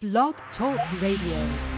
Blog Talk Radio.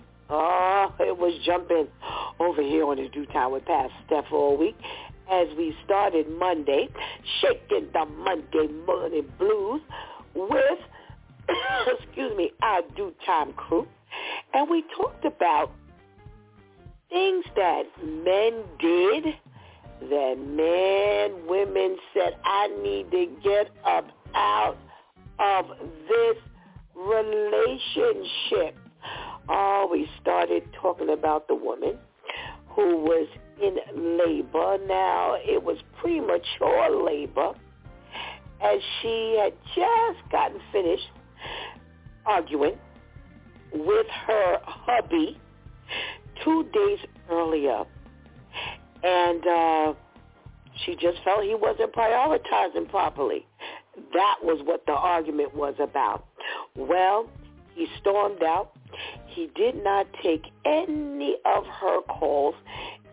Oh, it was jumping over here on the DEW time with Pastor Steph all week as we started Monday, shaking the Monday morning blues with, excuse me, our due time crew. And we talked about things that men did that men, women said, I need to get up out of this relationship. We started talking about the woman who was in labor. Now, it was premature labor as she had just gotten finished arguing with her hubby two days earlier. And uh, she just felt he wasn't prioritizing properly. That was what the argument was about. Well, he stormed out. He did not take any of her calls,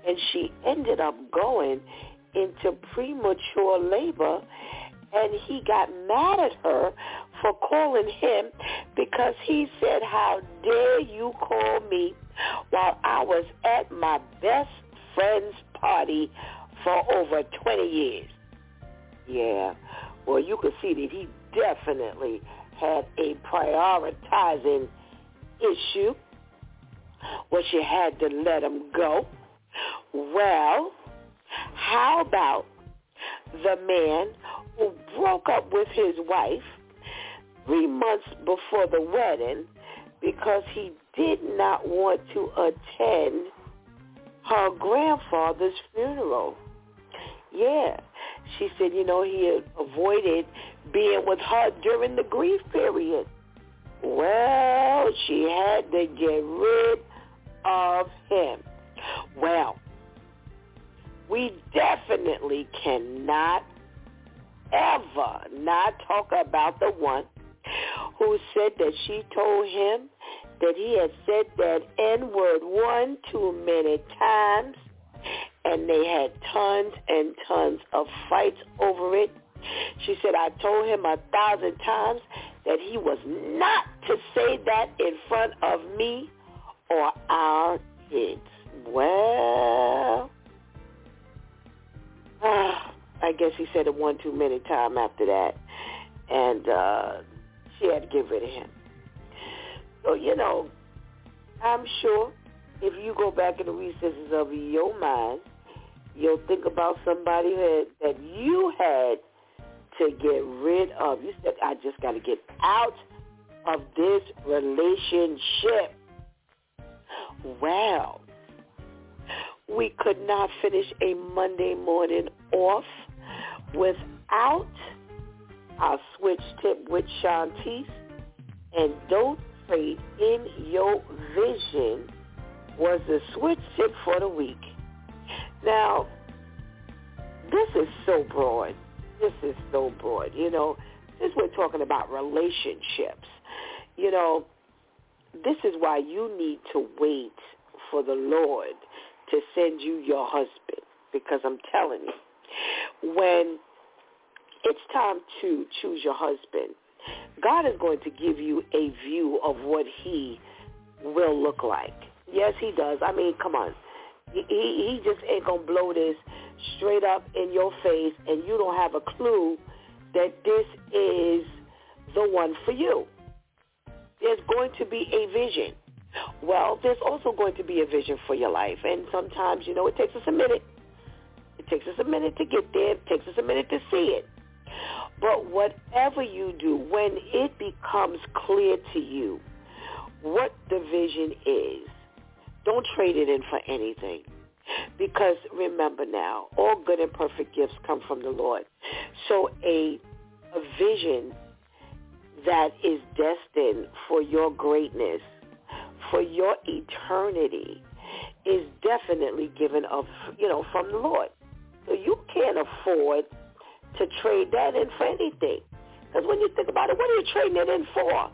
and she ended up going into premature labor, and he got mad at her for calling him because he said, how dare you call me while I was at my best friend's party for over 20 years. Yeah, well, you could see that he definitely had a prioritizing issue where she had to let him go. Well, how about the man who broke up with his wife three months before the wedding because he did not want to attend her grandfather's funeral. Yeah, she said, you know, he avoided being with her during the grief period. Well, she had to get rid of him. Well, we definitely cannot ever not talk about the one who said that she told him that he had said that N-word one too many times and they had tons and tons of fights over it. She said, I told him a thousand times that he was not to say that in front of me or our kids. Well, uh, I guess he said it one too many times after that. And uh, she had to get rid of him. So, you know, I'm sure if you go back in the recesses of your mind, you'll think about somebody that, that you had to get rid of. You said, I just got to get out of this relationship. Well, we could not finish a Monday morning off without our switch tip with Shantice. And don't trade in your vision was the switch tip for the week. Now, this is so broad. This is so broad. You know, since we're talking about relationships, you know, this is why you need to wait for the Lord to send you your husband. Because I'm telling you, when it's time to choose your husband, God is going to give you a view of what he will look like. Yes, he does. I mean, come on. He, he just ain't going to blow this straight up in your face and you don't have a clue that this is the one for you. There's going to be a vision. Well, there's also going to be a vision for your life. And sometimes, you know, it takes us a minute. It takes us a minute to get there. It takes us a minute to see it. But whatever you do, when it becomes clear to you what the vision is, don't trade it in for anything. Because remember now, all good and perfect gifts come from the Lord. So a, a vision that is destined for your greatness, for your eternity, is definitely given of you know from the Lord. So you can't afford to trade that in for anything. Because when you think about it, what are you trading it in for?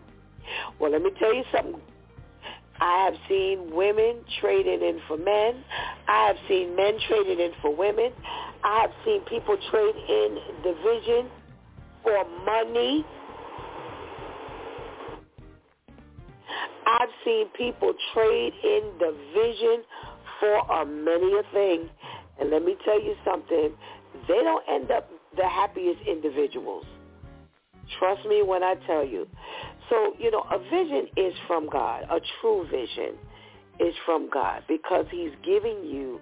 Well, let me tell you something. I have seen women traded in for men. I have seen men traded in for women. I have seen people trade in division for money. I've seen people trade in the vision for a many a thing. And let me tell you something, they don't end up the happiest individuals. Trust me when I tell you. So, you know, a vision is from God. A true vision is from God because he's giving you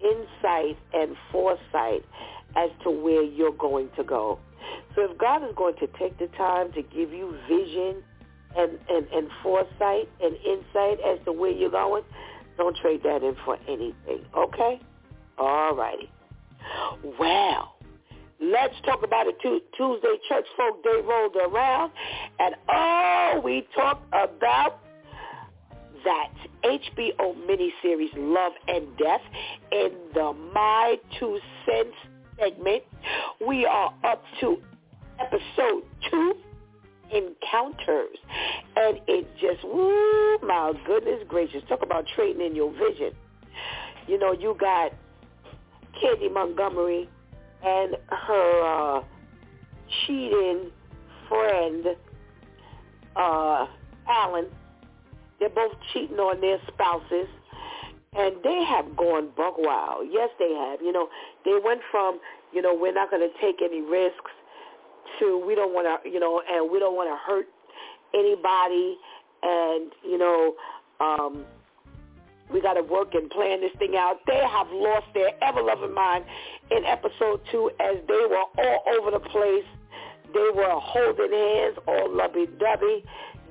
insight and foresight as to where you're going to go. So if God is going to take the time to give you vision and, and, and foresight and insight as to where you're going, don't trade that in for anything, okay? All righty. Well, let's talk about it. Tuesday Church Folk Day rolled around, and oh, we talked about that HBO miniseries Love and Death in the My Two Cents segment. We are up to episode two, Encounters. And it just, woo, my goodness gracious. Talk about trading in your vision. You know, you got Candy Montgomery and her uh, cheating friend, uh, Alan. They're both cheating on their spouses. And they have gone buck wild. Yes, they have. You know, they went from, you know, we're not going to take any risks to we don't want to, you know, and we don't want to hurt anybody. And, you know, um, we got to work and plan this thing out. They have lost their ever-loving mind in episode two as they were all over the place. They were holding hands, all lovey-dovey.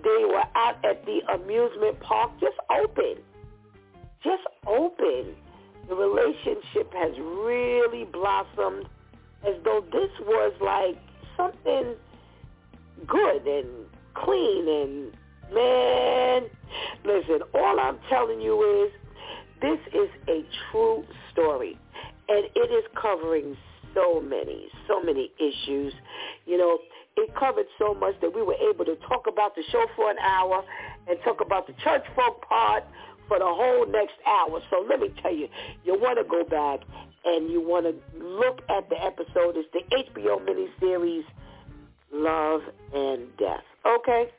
They were out at the amusement park, just open. Just open. The relationship has really blossomed as though this was like something good and clean and Man, listen, all I'm telling you is this is a true story. And it is covering so many, so many issues. You know, it covered so much that we were able to talk about the show for an hour and talk about the church folk part for the whole next hour. So let me tell you, you want to go back and you want to look at the episode. It's the HBO miniseries Love and Death. Okay?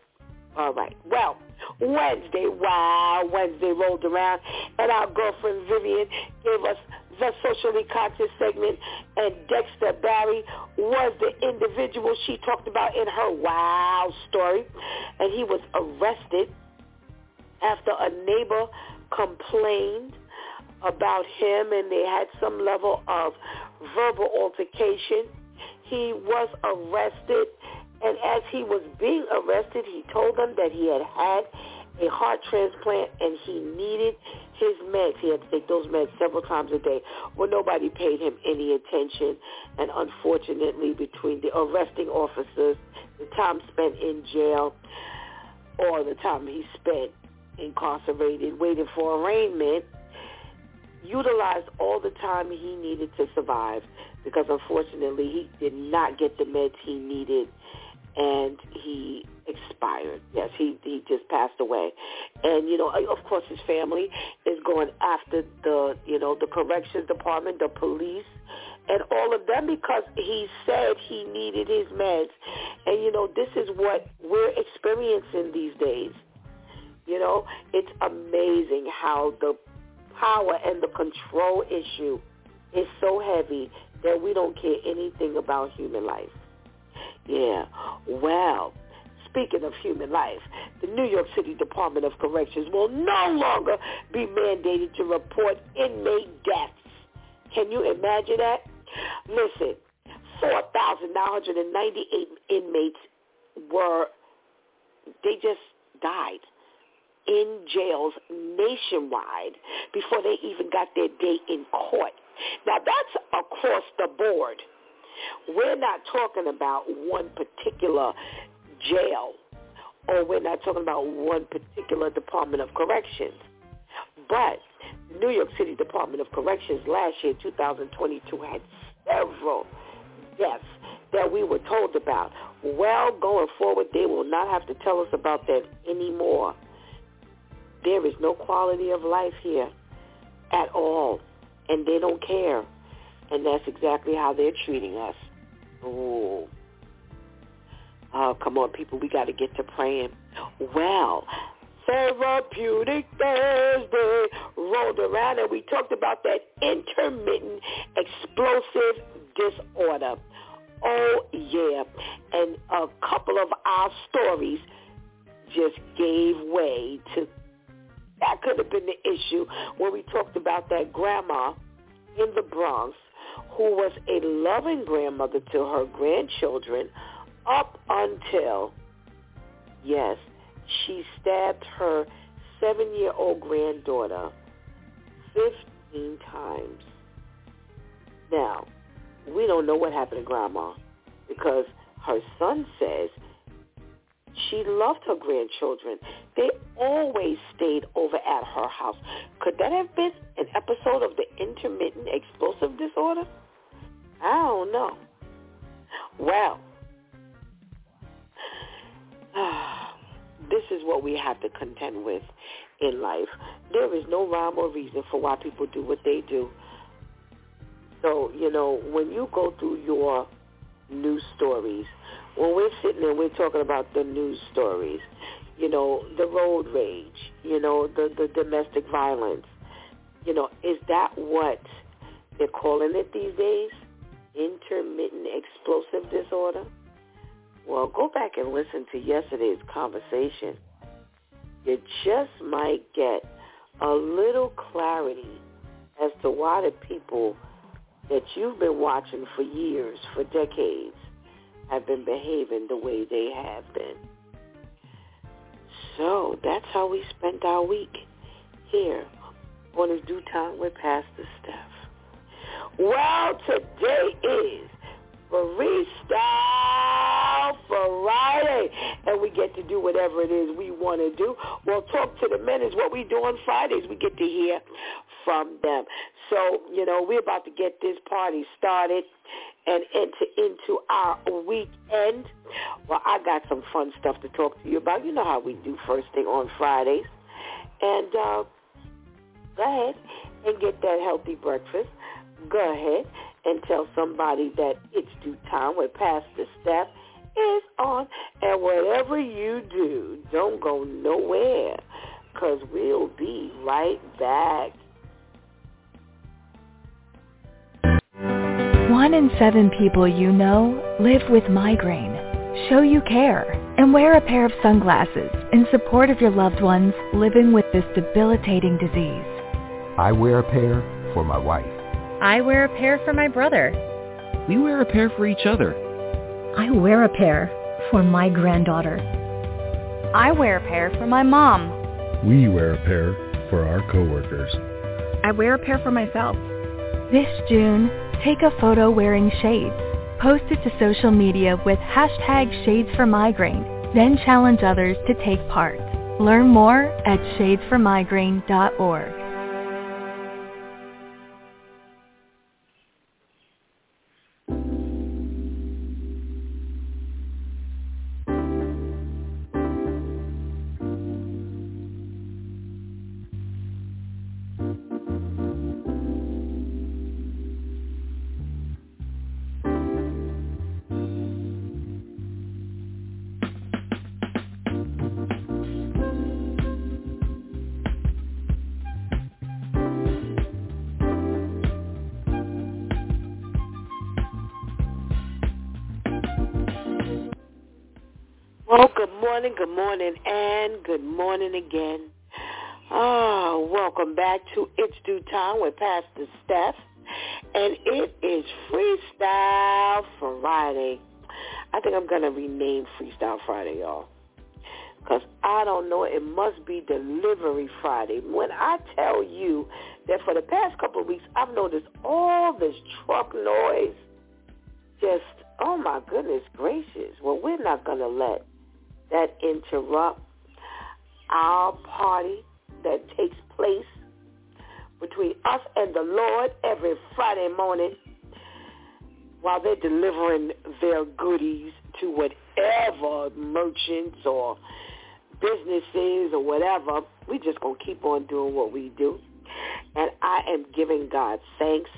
All right. Well, Wednesday, wow, Wednesday rolled around, and our girlfriend Vivian gave us the socially conscious segment, and Dexter Barry was the individual she talked about in her wow story, and he was arrested after a neighbor complained about him, and they had some level of verbal altercation. He was arrested and as he was being arrested, he told them that he had had a heart transplant and he needed his meds. He had to take those meds several times a day. Well, nobody paid him any attention. And unfortunately, between the arresting officers, the time spent in jail, or the time he spent incarcerated waiting for arraignment, utilized all the time he needed to survive because unfortunately he did not get the meds he needed and he expired. Yes, he he just passed away. And you know, uh, of course his family is going after the, you know, the corrections department, the police, and all of them because he said he needed his meds. And you know, this is what we're experiencing these days. You know, it's amazing how the power and the control issue is so heavy that we don't care anything about human life. Yeah. Well, speaking of human life, the New York City Department of Corrections will no longer be mandated to report inmate deaths. Can you imagine that? Listen, 4,998 inmates were, they just died in jails nationwide before they even got their day in court. Now that's across the board. We're not talking about one particular jail or we're not talking about one particular Department of Corrections. But New York City Department of Corrections last year, 2022, had several deaths that we were told about. Well, going forward, they will not have to tell us about that anymore. There is no quality of life here at all, and they don't care. And that's exactly how they're treating us. Oh, come on, people. We got to get to praying. Well, Therapeutic Thursday rolled around and we talked about that intermittent explosive disorder. Oh, yeah. And a couple of our stories just gave way to that could have been the issue when we talked about that grandma in the Bronx who was a loving grandmother to her grandchildren up until, yes, she stabbed her seven-year-old granddaughter 15 times. Now, we don't know what happened to Grandma because her son says she loved her grandchildren. They always stayed over at her house. Could that have been an episode of the intermittent explosive disorder? I don't know. Well, this is what we have to contend with in life. There is no rhyme or reason for why people do what they do. So, you know, when you go through your news stories, when we're sitting there, we're talking about the news stories, you know, the road rage, you know, the, the domestic violence, you know, is that what they're calling it these days? Intermittent explosive disorder? Well, go back and listen to yesterday's conversation. You just might get a little clarity as to why the people that you've been watching for years, for decades, have been behaving the way they have been. So that's how we spent our week here on his DEW time with Pastor Steph. Well, today is Freestyle Friday, and we get to do whatever it is we want to do. Well, talk to the men is what we do on Fridays. We get to hear from them. So, you know, we're about to get this party started and enter into our weekend. Well, I got some fun stuff to talk to you about. You know how we do first thing on Fridays. And uh, go ahead and get that healthy breakfast. Go ahead and tell somebody that it's DEW time with Pastor Steph is on. And whatever you do, don't go nowhere because we'll be right back. One in seven people you know live with migraine. Show you care and wear a pair of sunglasses in support of your loved ones living with this debilitating disease. I wear a pair for my wife. I wear a pair for my brother. We wear a pair for each other. I wear a pair for my granddaughter. I wear a pair for my mom. We wear a pair for our coworkers. I wear a pair for myself. This June, take a photo wearing shades. Post it to social media with hashtag Shades for Migraine. Then challenge others to take part. Learn more at shadesformigraine.org. Well, good morning, good morning, and good morning again. Ah, welcome back to It's DEW Time with Pastor Steph. And it is Freestyle Friday. I think I'm going to rename Freestyle Friday, y'all. Because I don't know, it must be Delivery Friday. When I tell you that for the past couple of weeks, I've noticed all this truck noise. Just, oh my goodness gracious. Well, we're not going to let that interrupt our party that takes place between us and the Lord every Friday morning while they're delivering their goodies to whatever merchants or businesses or whatever. We just going to keep on doing what we do. And I am giving God thanks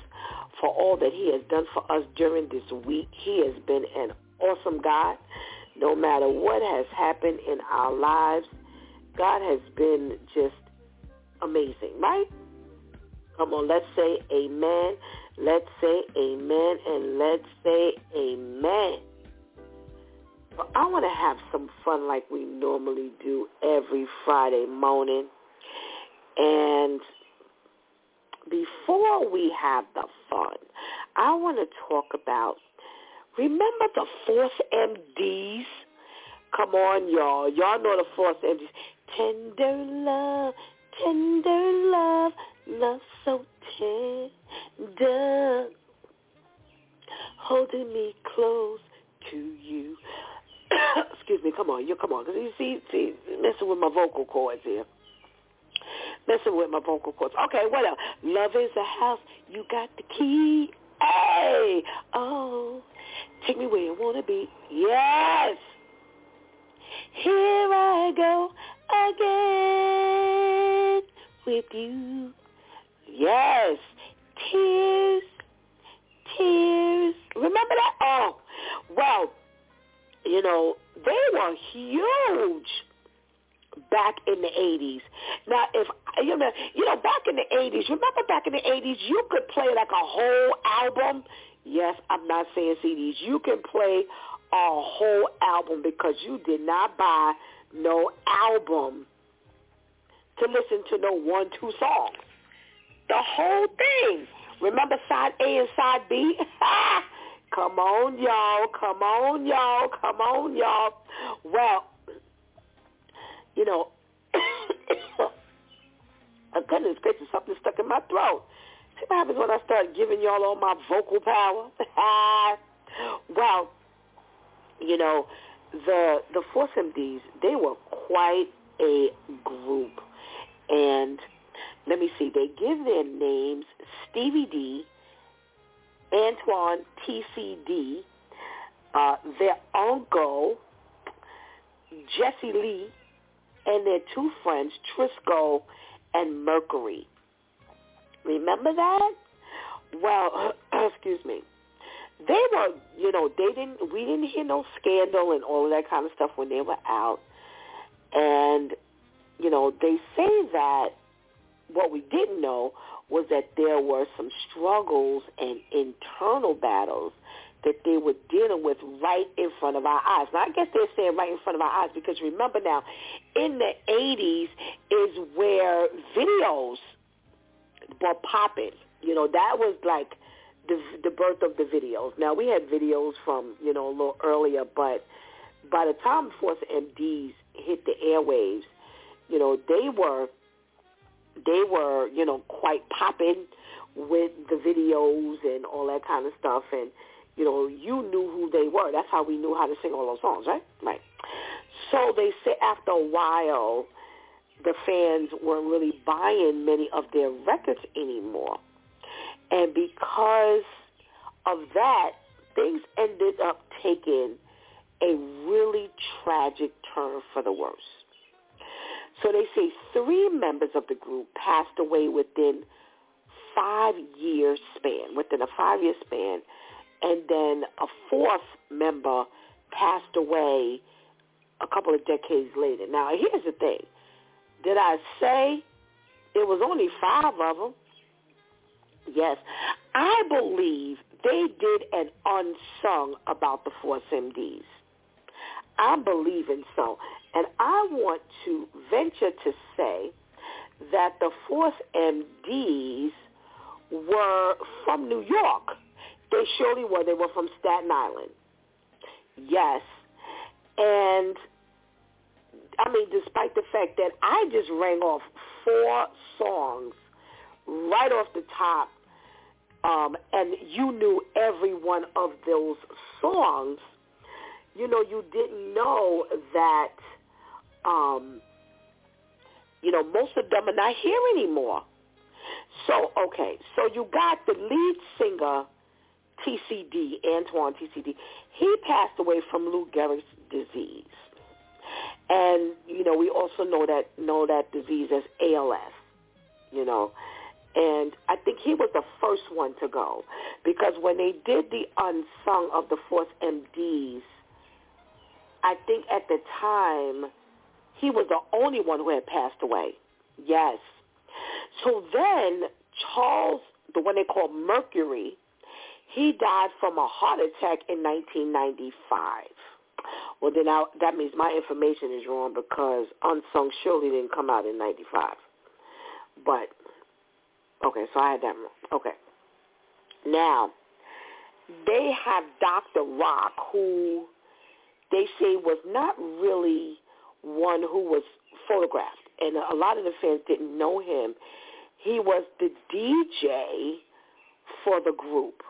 for all that he has done for us during this week. He has been an awesome God. No matter what has happened in our lives, God has been just amazing, right? Come on, let's say amen. Let's say amen and let's say amen. But I want to have some fun like we normally do every Friday morning. And before we have the fun, I want to talk about, remember the Force MDs? Come on, y'all. Y'all know the Force MDs. Tender love, tender love, love so tender, holding me close to you. Excuse me, come on, you come on, because you see, see, messing with my vocal cords here. Messing with my vocal cords. Okay, what else? Love is a house, you got the key. Hey, oh, take me where you want to be. Yes. Here I go again with you. Yes. Tears. Tears. Remember that? Oh, well, you know, they were huge back in the 80s. Now, if, you know, you know, back in the 80s, remember back in the 80s, you could play like a whole album. Yes, I'm not saying CDs. You can play a whole album because you did not buy no album to listen to no one, two songs. The whole thing. Remember side A and side B? come on, y'all. Come on, y'all. Come on, y'all. Well, you know, goodness gracious, something stuck in my throat. See what happens when I start giving y'all all my vocal power? well, you know, the the Force MDs, they were quite a group. And let me see, they give their names Stevie D, Antoine TCD, uh, their uncle, Jesse Lee, and their two friends, Trisco and Mercury. Remember that? Well, excuse me. They were, you know, they didn't. We didn't hear no scandal and all of that kind of stuff when they were out. And you know, they say that what we didn't know was that there were some struggles and internal battles that they were dealing with right in front of our eyes. Now, I guess they're saying right in front of our eyes because remember now, in the 80s is where videos were popping. You know, that was like the the birth of the videos. Now, we had videos from, you know, a little earlier, but by the time Force MDs hit the airwaves, you know, they were they were, you know, quite popping with the videos and all that kind of stuff and you know, you knew who they were. That's how we knew how to sing all those songs, right? Right. So they say after a while, the fans weren't really buying many of their records anymore. And because of that, things ended up taking a really tragic turn for the worse. So they say three members of the group passed away within five year span, within a five year span and then a fourth member passed away a couple of decades later. Now, here's the thing. Did I say it was only five of them? Yes. I believe they did an unsung about the Force MDs. I'm believing so. And I want to venture to say that the Force MDs were from New York. They surely were. They were from Staten Island. Yes. And I mean, despite the fact that I just rang off four songs right off the top, um, and you knew every one of those songs, you know, you didn't know that, um, you know, most of them are not here anymore. So, okay, so you got the lead singer, TCD, Antoine TCD. He passed away from Lou Gehrig's disease. And, you know, we also know that know that disease as ALS, you know. And I think he was the first one to go because when they did the unsung of the Force MDs, I think at the time he was the only one who had passed away. Yes. So then Charles, the one they call Mercury, he died from a heart attack in 1995. Well, then I, that means my information is wrong because Unsung surely didn't come out in 95. But, okay, so I had that wrong. Okay. Now, they have Dr. Rock, who they say was not really one who was photographed. And a lot of the fans didn't know him. He was the DJ for the group.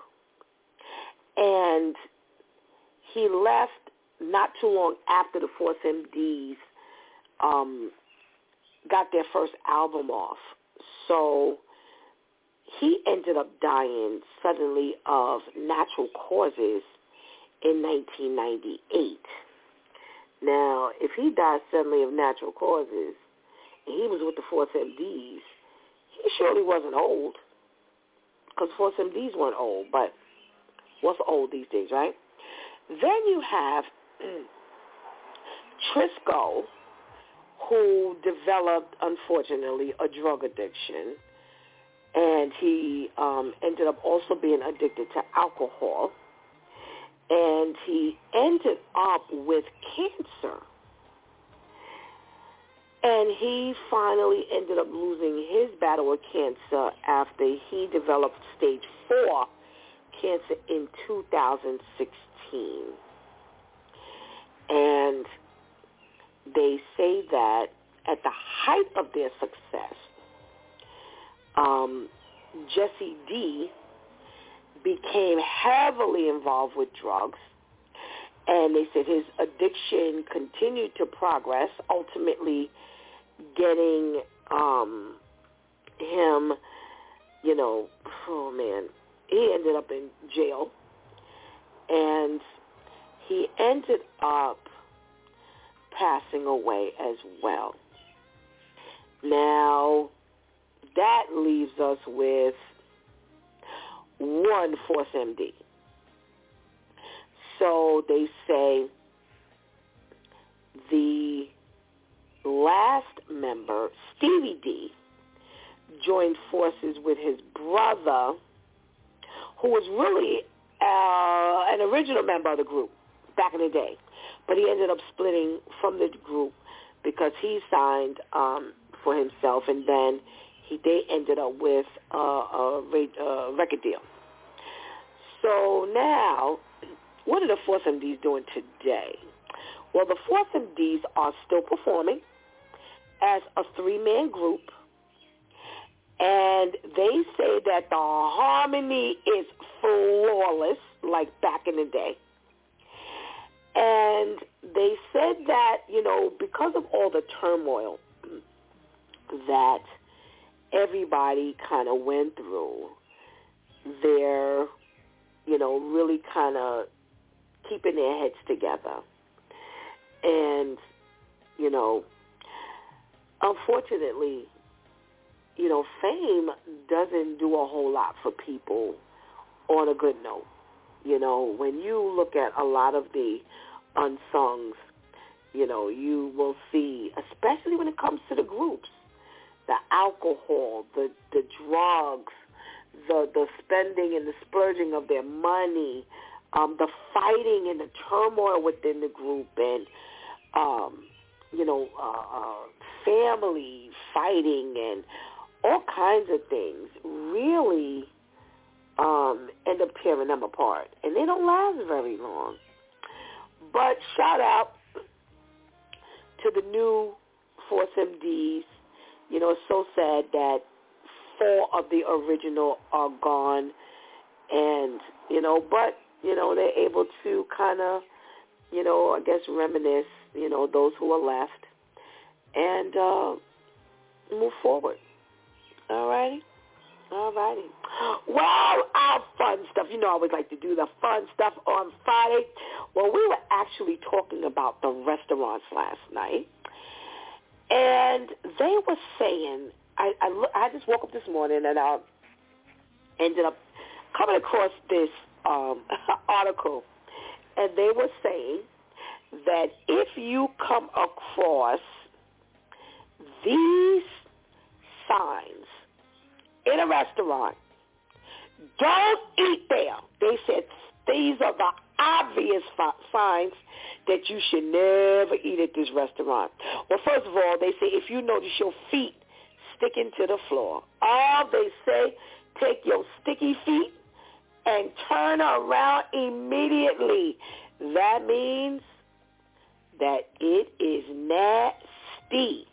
And he left not too long after the Force MDs um, got their first album off. So he ended up dying suddenly of natural causes in 1998. Now, if he died suddenly of natural causes, and he was with the Force MDs, he surely wasn't old, because Force MDs weren't old, but what's old these days, right? Then you have Trisco, who developed, unfortunately, a drug addiction, and he um, ended up also being addicted to alcohol, and he ended up with cancer. And he finally ended up losing his battle with cancer after he developed stage four cancer in 2016. And they say that at the height of their success, um, Jesse D became heavily involved with drugs. And they said his addiction continued to progress, ultimately getting um, him, you know, oh man, he ended up in jail. And he ended up passing away as well. Now, that leaves us with one Force MD. So they say the last member, Stevie D, joined forces with his brother, who was really uh, an original member of the group back in the day. But he ended up splitting from the group because he signed um, for himself, and then he they ended up with uh, a, a record deal. So now, what are the Force MDs doing today? Well, the Force MDs are still performing as a three-man group, and they say that the harmony is flawless, like back in the day. And they said that, you know, because of all the turmoil that everybody kind of went through, they're, you know, really kind of keeping their heads together. And, you know, unfortunately, you know, fame doesn't do a whole lot for people on a good note. You know, when you look at a lot of the unsungs, you know, you will see, especially when it comes to the groups, the alcohol, the the drugs, the the spending and the splurging of their money, um, the fighting and the turmoil within the group and, um, you know, uh, uh, family fighting and all kinds of things really um, end up tearing them apart. And they don't last very long. But shout out to the new Force MDs. You know, it's so sad that four of the original are gone. And, you know, but, you know, they're able to kind of, you know, I guess reminisce, you know, those who are left and uh, move forward. All righty? All righty. Well, our fun stuff. You know I always like to do the fun stuff on Friday. Well, we were actually talking about the restaurants last night. And they were saying, I, I, I just woke up this morning and I ended up coming across this um, article. And they were saying that if you come across these signs in a restaurant, don't eat there. They said these are the obvious signs that you should never eat at this restaurant. Well, first of all, they say if you notice your feet sticking to the floor, all they say, take your sticky feet and turn around immediately. That means that it is nasty.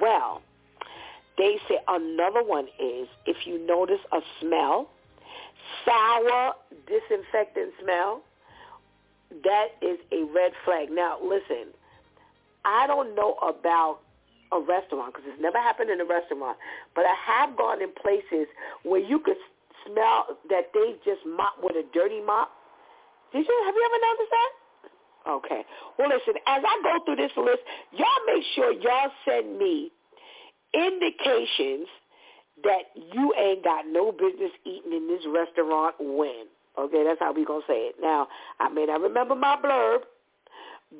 Well, they say another one is if you notice a smell, sour, disinfectant smell, that is a red flag. Now, listen, I don't know about a restaurant because it's never happened in a restaurant, but I have gone in places where you could smell that they just mop with a dirty mop. Did you have you ever noticed that? Okay. Well, listen, as I go through this list, y'all make sure y'all send me indications that you ain't got no business eating in this restaurant when. Okay, that's how we going to say it. Now, I may not remember my blurb,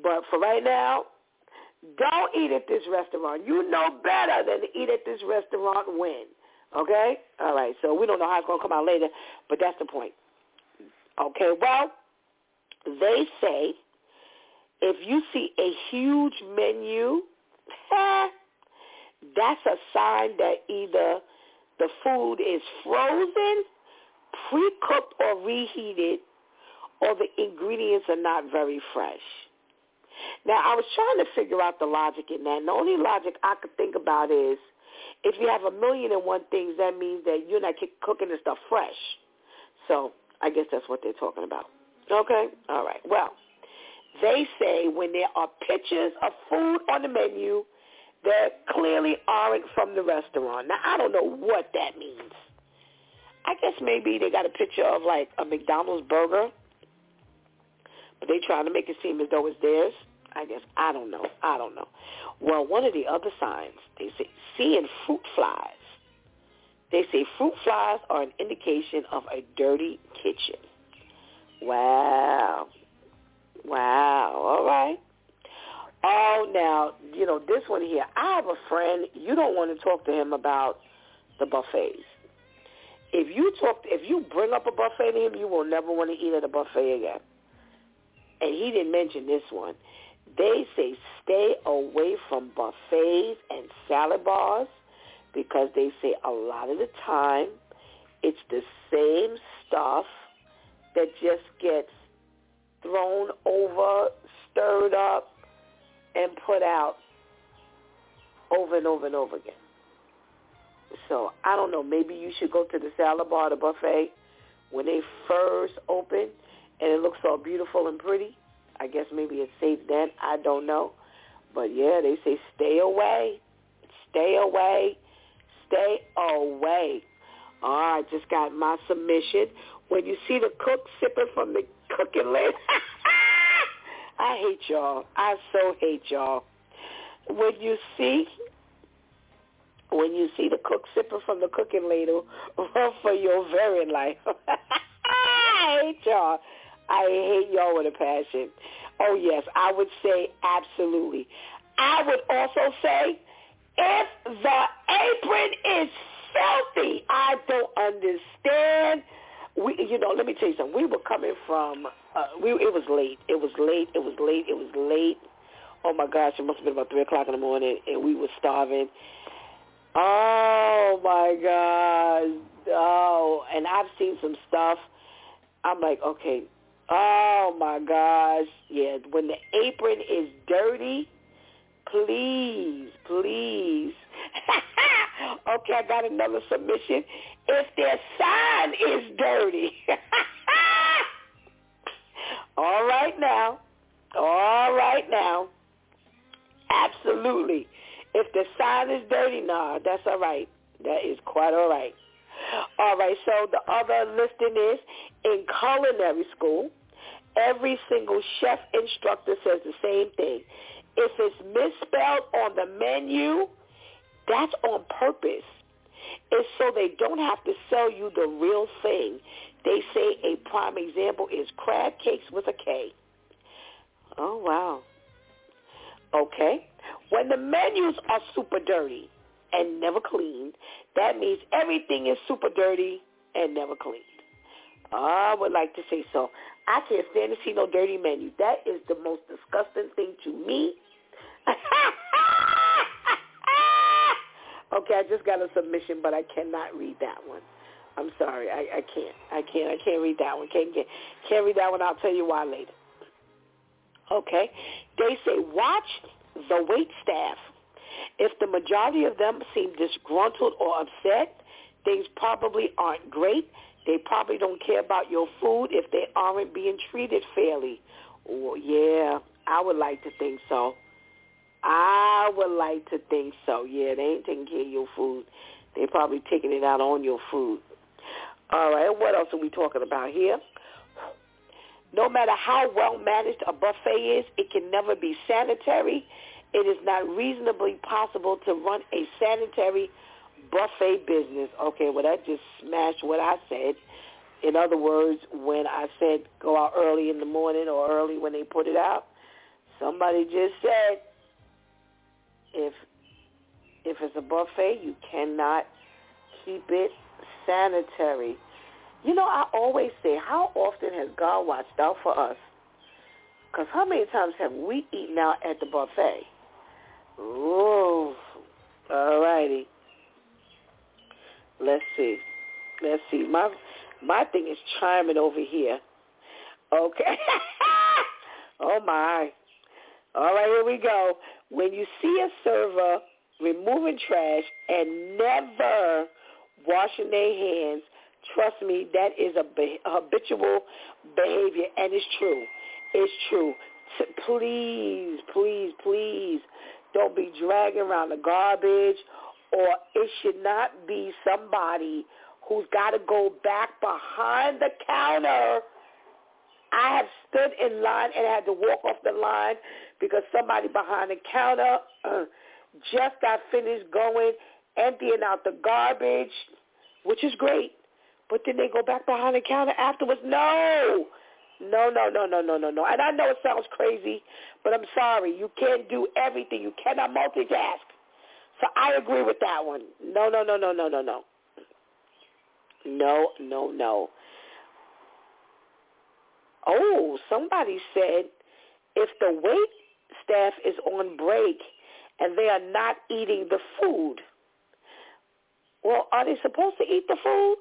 but for right now, don't eat at this restaurant. You know better than to eat at this restaurant when. Okay? All right, so we don't know how it's going to come out later, but that's the point. Okay, well, they say if you see a huge menu, that's a sign that either the food is frozen, pre-cooked or reheated, or the ingredients are not very fresh. Now, I was trying to figure out the logic in that. And the only logic I could think about is if you have a million and one things, that means that you're not cooking the stuff fresh. So I guess that's what they're talking about. Okay? All right. Well, they say when there are pictures of food on the menu that clearly aren't from the restaurant. Now, I don't know what that means. I guess maybe they got a picture of like a McDonald's burger, but they trying to make it seem as though it's theirs. I guess I don't know. I don't know. Well, one of the other signs they say seeing fruit flies. They say fruit flies are an indication of a dirty kitchen. Wow. Wow. All right. Oh, now, you know, this one here, I have a friend, you don't want to talk to him about the buffets. If you talk, if you bring up a buffet to him, you will never want to eat at a buffet again. And he didn't mention this one. They say stay away from buffets and salad bars because they say a lot of the time it's the same stuff that just gets thrown over, stirred up, and put out over and over and over again. So I don't know. Maybe you should go to the salad bar, the buffet, when they first open, and it looks so beautiful and pretty. I guess maybe it's safe then. I don't know. But yeah, they say stay away, stay away, stay away. All right, just got my submission. When you see the cook sipping from the cooking lid. I hate y'all. I so hate y'all. When you see when you see the cook sipping from the cooking ladle, run for your very life. I hate y'all. I hate y'all with a passion. Oh yes, I would say absolutely. I would also say if the apron is filthy, I don't understand we, you know, let me tell you something. We were coming from, uh, we, it was late. It was late. It was late. It was late. Oh my gosh, it must have been about three o'clock in the morning, and we were starving. Oh my God. Oh, and I've seen some stuff. I'm like, okay. Oh my gosh. Yeah, when the apron is dirty, please, please. okay, I got another submission. If their sign is dirty. all right now. All right now. Absolutely. If the sign is dirty, nah, that's all right. That is quite all right. All right, so the other listing is in culinary school, every single chef instructor says the same thing. If it's misspelled on the menu, that's on purpose. It's so they don't have to sell you the real thing. They say a prime example is crab cakes with a K. Oh, wow. Okay. When the menus are super dirty and never cleaned, that means everything is super dirty and never cleaned. I would like to say so. I can't stand to see no dirty menu. That is the most disgusting thing to me. okay, I just got a submission, but I cannot read that one. I'm sorry, I, I can't. I can't. I can't read that one. Can't get. Can't read that one. I'll tell you why later. Okay, they say watch the wait staff. If the majority of them seem disgruntled or upset, things probably aren't great. They probably don't care about your food if they aren't being treated fairly. Oh, yeah, I would like to think so. I would like to think so. Yeah, they ain't taking care of your food. They probably taking it out on your food. All right, what else are we talking about here? No matter how well managed a buffet is, it can never be sanitary. It is not reasonably possible to run a sanitary buffet business. Okay, well that just smashed what I said. In other words, when I said go out early in the morning or early when they put it out, somebody just said if if it's a buffet, you cannot keep it sanitary. You know, I always say, how often has God watched out for us? Because how many times have we eaten out at the buffet? Oh, all righty. Let's see. Let's see. My my thing is chiming over here. Okay. oh my. All right, here we go. When you see a server removing trash and never washing their hands, trust me, that is a habitual behavior, and it's true. It's true. Please, please, please don't be dragging around the garbage or it should not be somebody who's got to go back behind the counter. I have stood in line and had to walk off the line because somebody behind the counter uh, just got finished going, emptying out the garbage, which is great. But then they go back behind the counter afterwards. No, no, no, no, no, no, no, no. And I know it sounds crazy, but I'm sorry. You can't do everything. You cannot multitask. So I agree with that one. No, no, no, no, no, no, no. No, no, no. Oh, somebody said if the wait staff is on break and they are not eating the food, well, are they supposed to eat the food?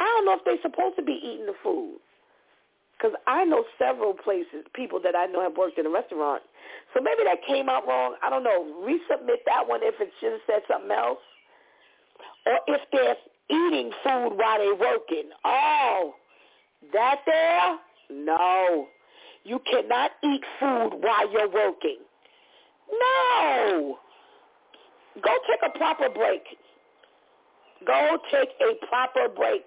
I don't know if they're supposed to be eating the food. Because I know several places, people that I know have worked in a restaurant. So maybe that came out wrong. I don't know. Resubmit that one if it should have said something else. Or if they're eating food while they're working. Oh, that there? No. You cannot eat food while you're working. No. Go take a proper break. Go take a proper break.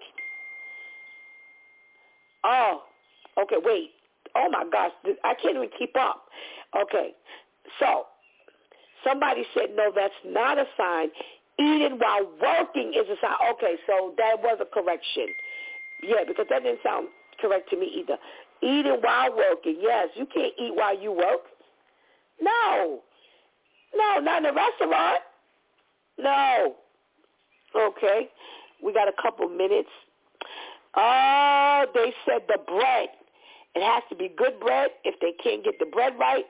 Oh, Okay, wait. Oh my gosh, I can't even keep up. Okay, so somebody said no, that's not a sign. Eating while working is a sign. Okay, so that was a correction. Yeah, because that didn't sound correct to me either. Eating while working, yes, you can't eat while you work. No, no, not in a restaurant. No. Okay, we got a couple minutes. Oh, they said the bread. It has to be good bread. If they can't get the bread right,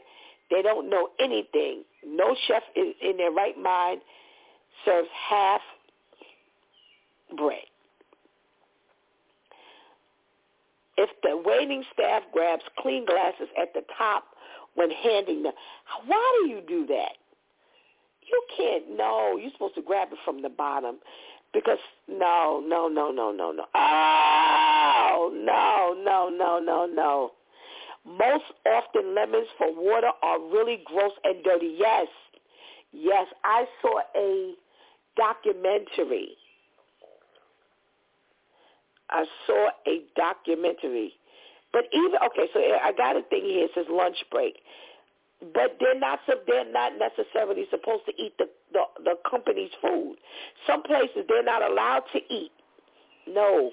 they don't know anything. No chef is in their right mind serves half bread. If the waiting staff grabs clean glasses at the top when handing them, why do you do that? You can't. No, you're supposed to grab it from the bottom because no, no, no, no, no, no. Oh, no, no, no, no, no. Most often lemons for water are really gross and dirty. Yes, yes. I saw a documentary. I saw a documentary. But even okay, so I got a thing here. It says lunch break but they're not they're not necessarily supposed to eat the, the the company's food. Some places they're not allowed to eat. No,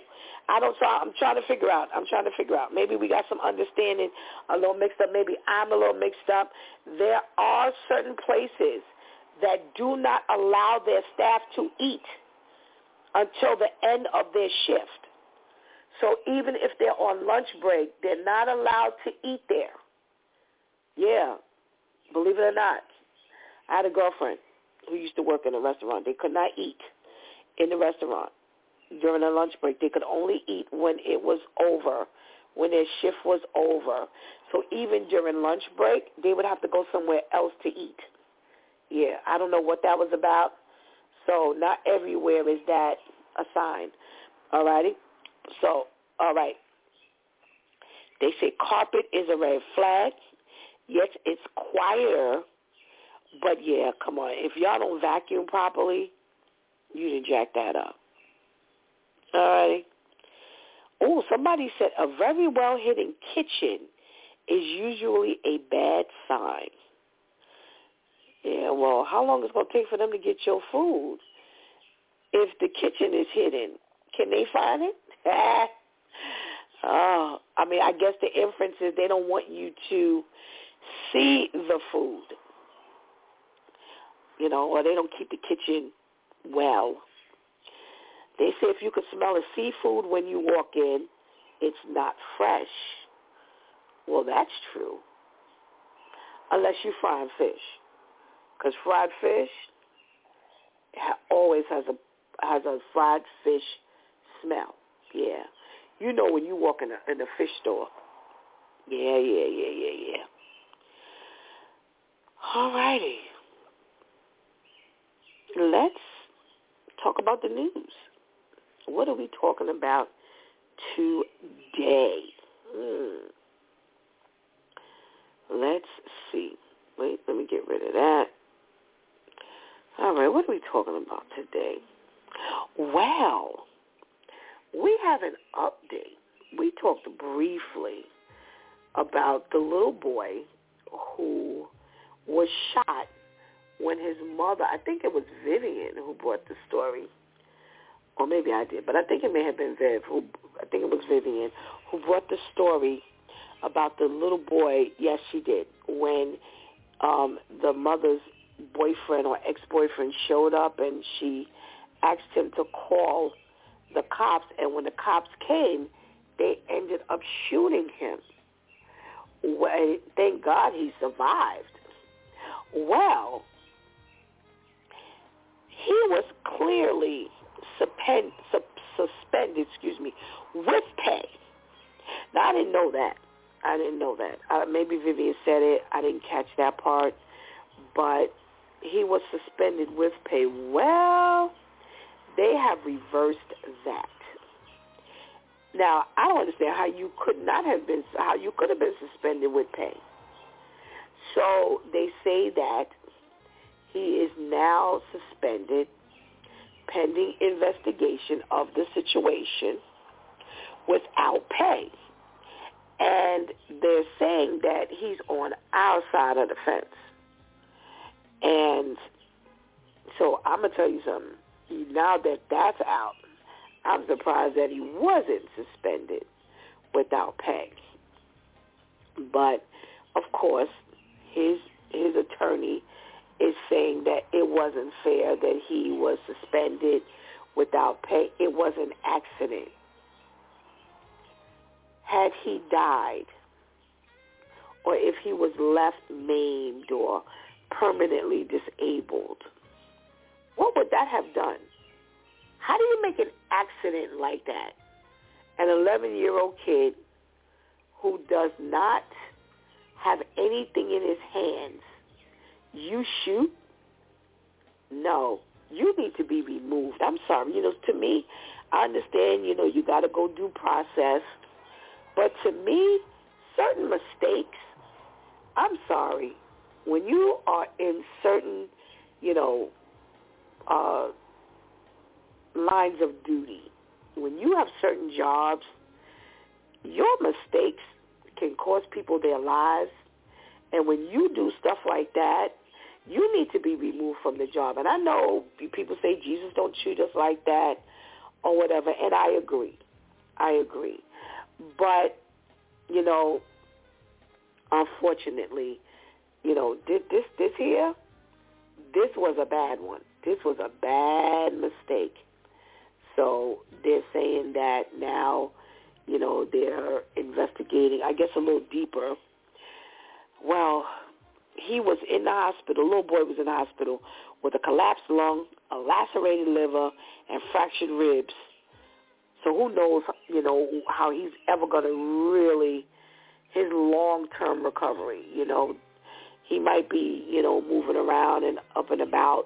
I don't. So I'm trying to figure out. I'm trying to figure out. Maybe we got some understanding a little mixed up. Maybe I'm a little mixed up. There are certain places that do not allow their staff to eat until the end of their shift. So even if they're on lunch break, they're not allowed to eat there. Yeah, Believe it or not, I had a girlfriend who used to work in a restaurant. They could not eat in the restaurant during their lunch break. They could only eat when it was over, when their shift was over. So even during lunch break, they would have to go somewhere else to eat. Yeah, I don't know what that was about. So not everywhere is that a sign. All righty? So, all right. They say carpet is a red flag. Yes, it's quieter, but yeah, come on. If y'all don't vacuum properly, you didn't jack that up. All right. Oh, somebody said a very well hidden kitchen is usually a bad sign. Yeah, well, how long is it going to take for them to get your food? If the kitchen is hidden, can they find it? oh, I mean, I guess the inference is they don't want you to see the food. You know, or they don't keep the kitchen well. They say if you could smell a seafood when you walk in, it's not fresh. Well, that's true. Unless you fry fish. Because fried fish always has a has a fried fish smell. Yeah. You know when you walk in a in a fish store. Yeah, yeah, yeah, yeah, yeah. All righty. Let's talk about the news. What are we talking about today? Hmm. Let's see. Wait, let me get rid of that. All right, what are we talking about today? Well, we have an update. We talked briefly about the little boy who was shot when his mother, I think it was Vivian who brought the story, or maybe I did, but I think it may have been Viv, who, I think it was Vivian, who brought the story about the little boy, yes, she did, when um, the mother's boyfriend or ex-boyfriend showed up and she asked him to call the cops, and when the cops came, they ended up shooting him. Well, thank God he survived well, he was clearly suspend, suspended, excuse me, with pay. Now, I didn't know that. I didn't know that. Uh, maybe Vivian said it. I didn't catch that part. But he was suspended with pay. Well, they have reversed that. Now, I don't understand how you could not have been, how you could have been suspended with pay. So they say that he is now suspended pending investigation of the situation without pay. And they're saying that he's on our side of the fence. And so I'm going to tell you something. Now that that's out, I'm surprised that he wasn't suspended without pay. But, of course, his his attorney is saying that it wasn't fair that he was suspended without pay. It was an accident. had he died or if he was left maimed or permanently disabled, what would that have done? How do you make an accident like that? An 11-year-old kid who does not have anything in his hands, you shoot? No, you need to be removed. I'm sorry. You know, to me, I understand, you know, you got to go due process. But to me, certain mistakes, I'm sorry, when you are in certain, you know, uh, lines of duty, when you have certain jobs, your mistakes can cost people their lives. And when you do stuff like that, you need to be removed from the job. And I know people say Jesus don't treat us like that or whatever, and I agree. I agree. But, you know, unfortunately, you know, this this this here, this was a bad one. This was a bad mistake. So they're saying that now, you know, they're investigating, I guess a little deeper. Well, he was in the hospital, little boy was in the hospital with a collapsed lung, a lacerated liver, and fractured ribs. So who knows, you know, how he's ever going to really, his long-term recovery, you know. He might be, you know, moving around and up and about,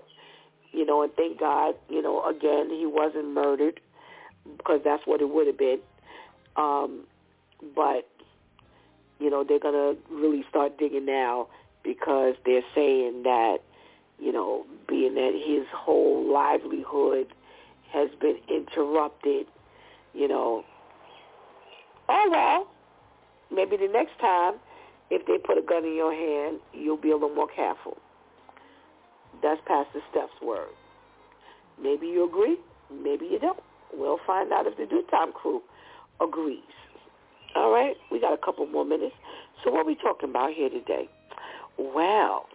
you know, and thank God, you know, again, he wasn't murdered because that's what it would have been. Um, but, you know, they're to really start digging now because they're saying that, you know, being that his whole livelihood has been interrupted, you know, oh well, maybe the next time if they put a gun in your hand, you'll be a little more careful. That's Pastor Steph's word. Maybe you agree, maybe you don't. We'll find out if the DEW Time crew agrees. All right, we got a couple more minutes. So what are we talking about here today? Well,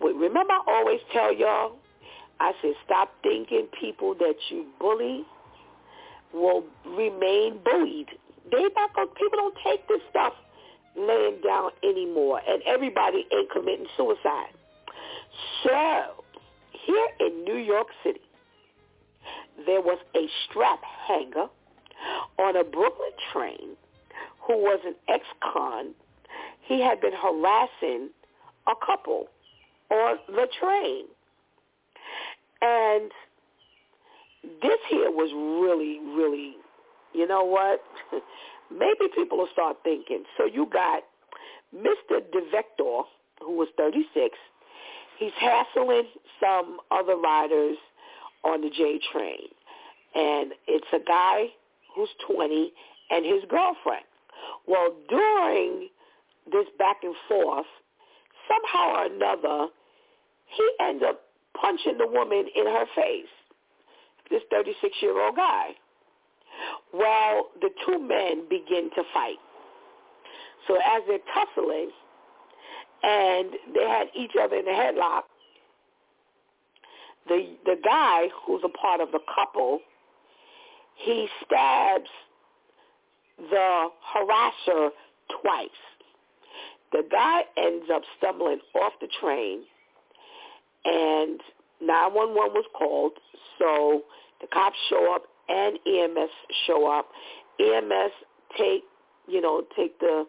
remember I always tell y'all, I said stop thinking people that you bully will remain bullied. They not gonna, people don't take this stuff laying down anymore, and everybody ain't committing suicide. So, here in New York City, there was a strap hanger on a Brooklyn train who was an ex-con he had been harassing a couple on the train. And this here was really, really, you know what? Maybe people will start thinking. So you got Mr. Devictor, who was 36. He's hassling some other riders on the J train. And it's a guy who's 20 and his girlfriend. Well, during this back and forth, somehow or another, he ends up punching the woman in her face, this 36-year-old guy. Well, the two men begin to fight. So as they're tussling, and they had each other in a headlock, the the guy who's a part of the couple, he stabs the harasser twice. The guy ends up stumbling off the train, and 911 was called. So the cops show up and EMS show up. EMS take, you know, take the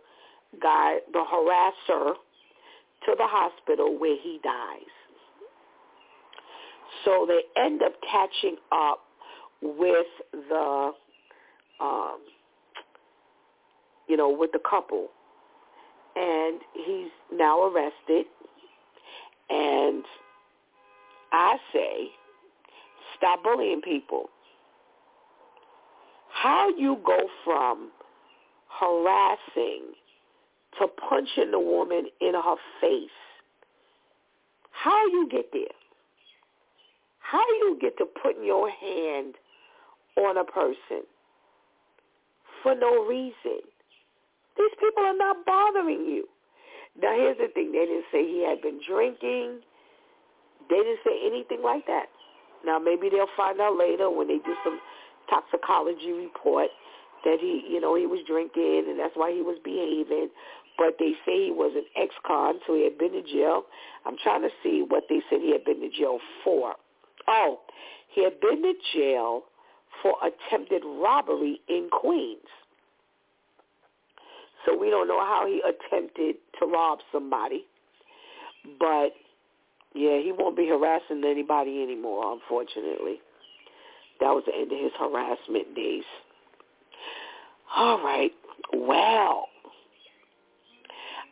guy, the harasser, to the hospital where he dies. So they end up catching up with the, um, you know, with the couple and he's now arrested. And I say, stop bullying people. How you go from harassing to punching the woman in her face, how you get there? How you get to putting your hand on a person for no reason? These people are not bothering you. Now, here's the thing. They didn't say he had been drinking. They didn't say anything like that. Now, maybe they'll find out later when they do some toxicology report that he, you know, he was drinking and that's why he was behaving. But they say he was an ex-con, so he had been to jail. I'm trying to see what they said he had been to jail for. Oh, he had been to jail for attempted robbery in Queens. So we don't know how he attempted to rob somebody. But yeah, he won't be harassing anybody anymore, unfortunately. That was the end of his harassment days. All right. Well,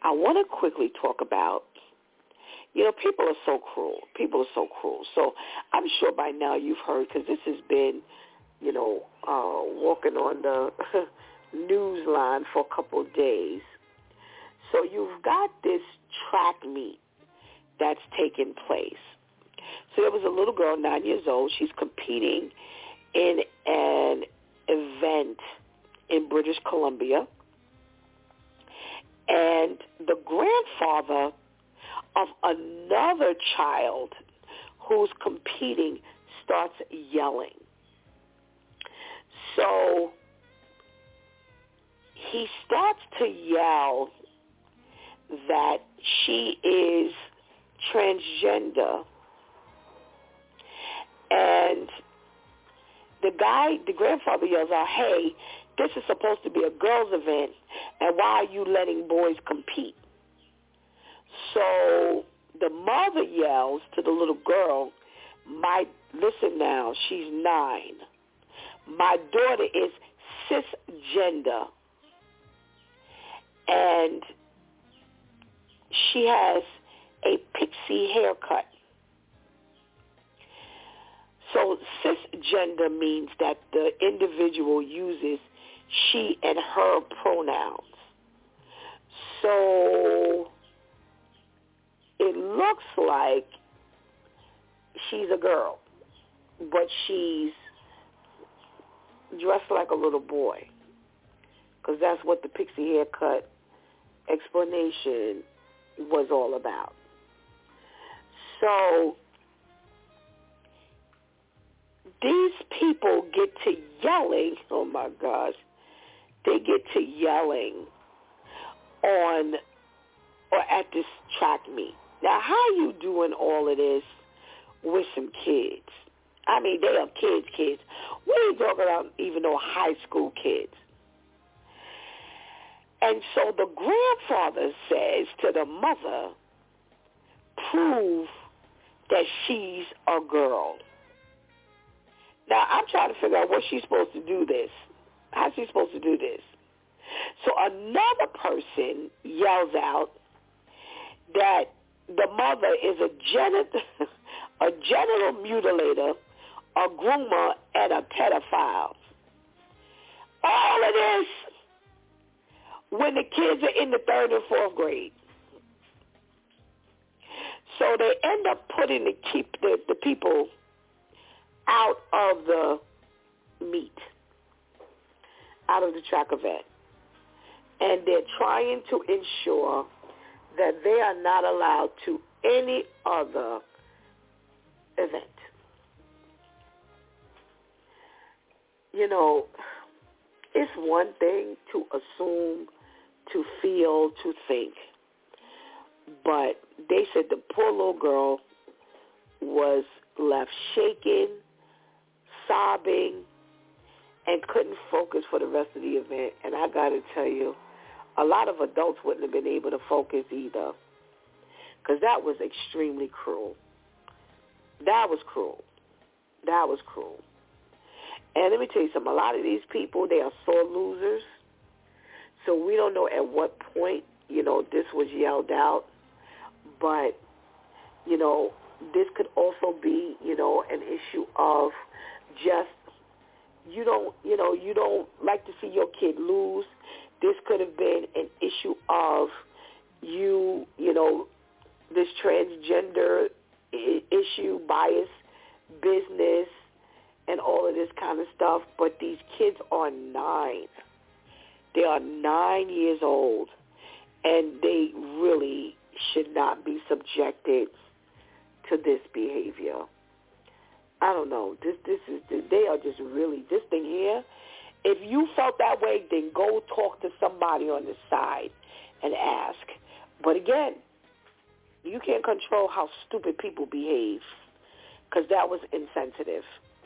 I want to quickly talk about, you know, people are so cruel. People are so cruel. So I'm sure by now you've heard, because this has been, you know, uh, walking on the news line for a couple of days. So you've got this track meet that's taking place. So there was a little girl, nine years old. She's competing in an event in British Columbia. And the grandfather of another child who's competing starts yelling. So he starts to yell that she is transgender. And the guy, the grandfather yells out, hey, this is supposed to be a girls' event, and why are you letting boys compete? So the mother yells to the little girl, my, listen now, she's nine. My daughter is cisgender. And she has a pixie haircut. So cisgender means that the individual uses she and her pronouns. So it looks like she's a girl, but she's dressed like a little boy because that's what the pixie haircut explanation was all about. So these people get to yelling, oh my gosh, they get to yelling on or at this track meet. Now, how you doing all of this with some kids? I mean, they are kids, kids. We ain't talking about even no high school kids. And so the grandfather says to the mother, prove that she's a girl. Now, I'm trying to figure out what she's supposed to do this. How's she supposed to do this? So another person yells out that the mother is a genital, a genital mutilator, a groomer, and a pedophile. All of this when the kids are in the third and fourth grade. So they end up putting the keep the, the people out of the meet, out of the track event. And they're trying to ensure that they are not allowed to any other event. You know, it's one thing to assume, to feel, to think. But they said the poor little girl was left shaking, sobbing, and couldn't focus for the rest of the event. And I got to tell you, a lot of adults wouldn't have been able to focus either because that was extremely cruel. That was cruel. That was cruel. And let me tell you something. A lot of these people, they are sore losers. So we don't know at what point, you know, this was yelled out. But, you know, this could also be, you know, an issue of just you don't, you know, you don't like to see your kid lose. This could have been an issue of you, you know, this transgender issue, bias, business, and all of this kind of stuff. But these kids are nine. They are nine years old, and they really should not be subjected to this behavior. I don't know. This this is they are just really this thing here If you felt that way, then go talk to somebody on the side and ask. But again, you can't control how stupid people behave because that was insensitive.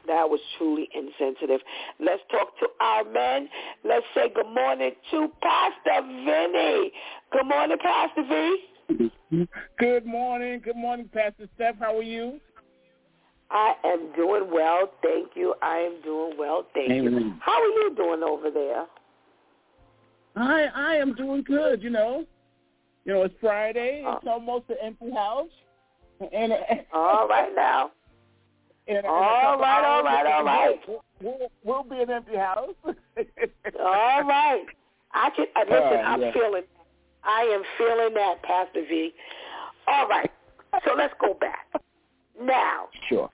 That was truly insensitive. Let's talk to our men. Let's say good morning to Pastor Vinny. Good morning, Pastor V. Good morning. Good morning, Pastor Steph. How are you? I am doing well. Thank you. I am doing well. Thank Amen. you. How are you doing over there? I I am doing good, you know. You know, it's Friday. It's uh, almost an empty house. And, and all right now. And, all right, all right, all right. We'll, we'll be an empty house. all right. I can uh, listen. Uh, I'm yeah. feeling. I am feeling that, Pastor V. All right. So let's go back. Now, sure.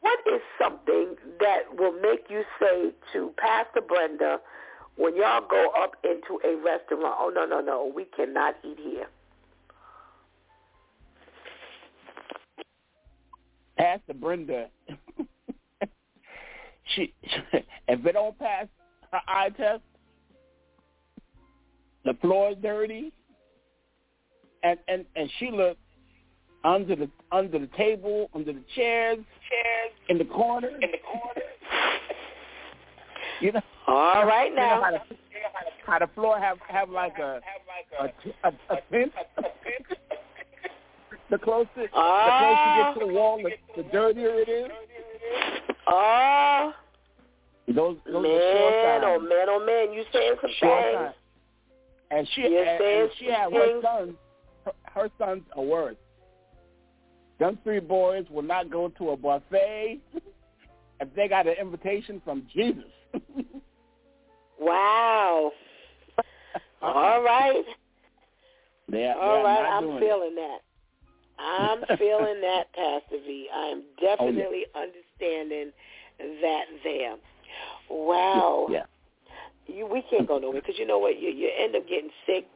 What is something that will make you say to Pastor Brenda when y'all go up into a restaurant, oh, no, no, no, we cannot eat here? Pastor Brenda, she if it don't pass her eye test, the floor is dirty, and and and she looked under the under the table, under the chairs, chairs in the corner, in the corner. you know. All right now. You know how, the, how the floor have have like a a a, a, a tint. The closer uh, the closer you get to the wall, the, the dirtier it is. Ah. Uh, those, those man, oh man, oh man, you saying some things. And she and, and she had her sons. Her, her sons are worse. Them three boys will not go to a buffet if they got an invitation from Jesus. wow. All right. They, All right, I'm feeling it. that. I'm feeling that, Pastor V. I am definitely oh, yeah. understanding that there. Wow. Yeah. You, we can't go nowhere because you know what? You you end up getting sick.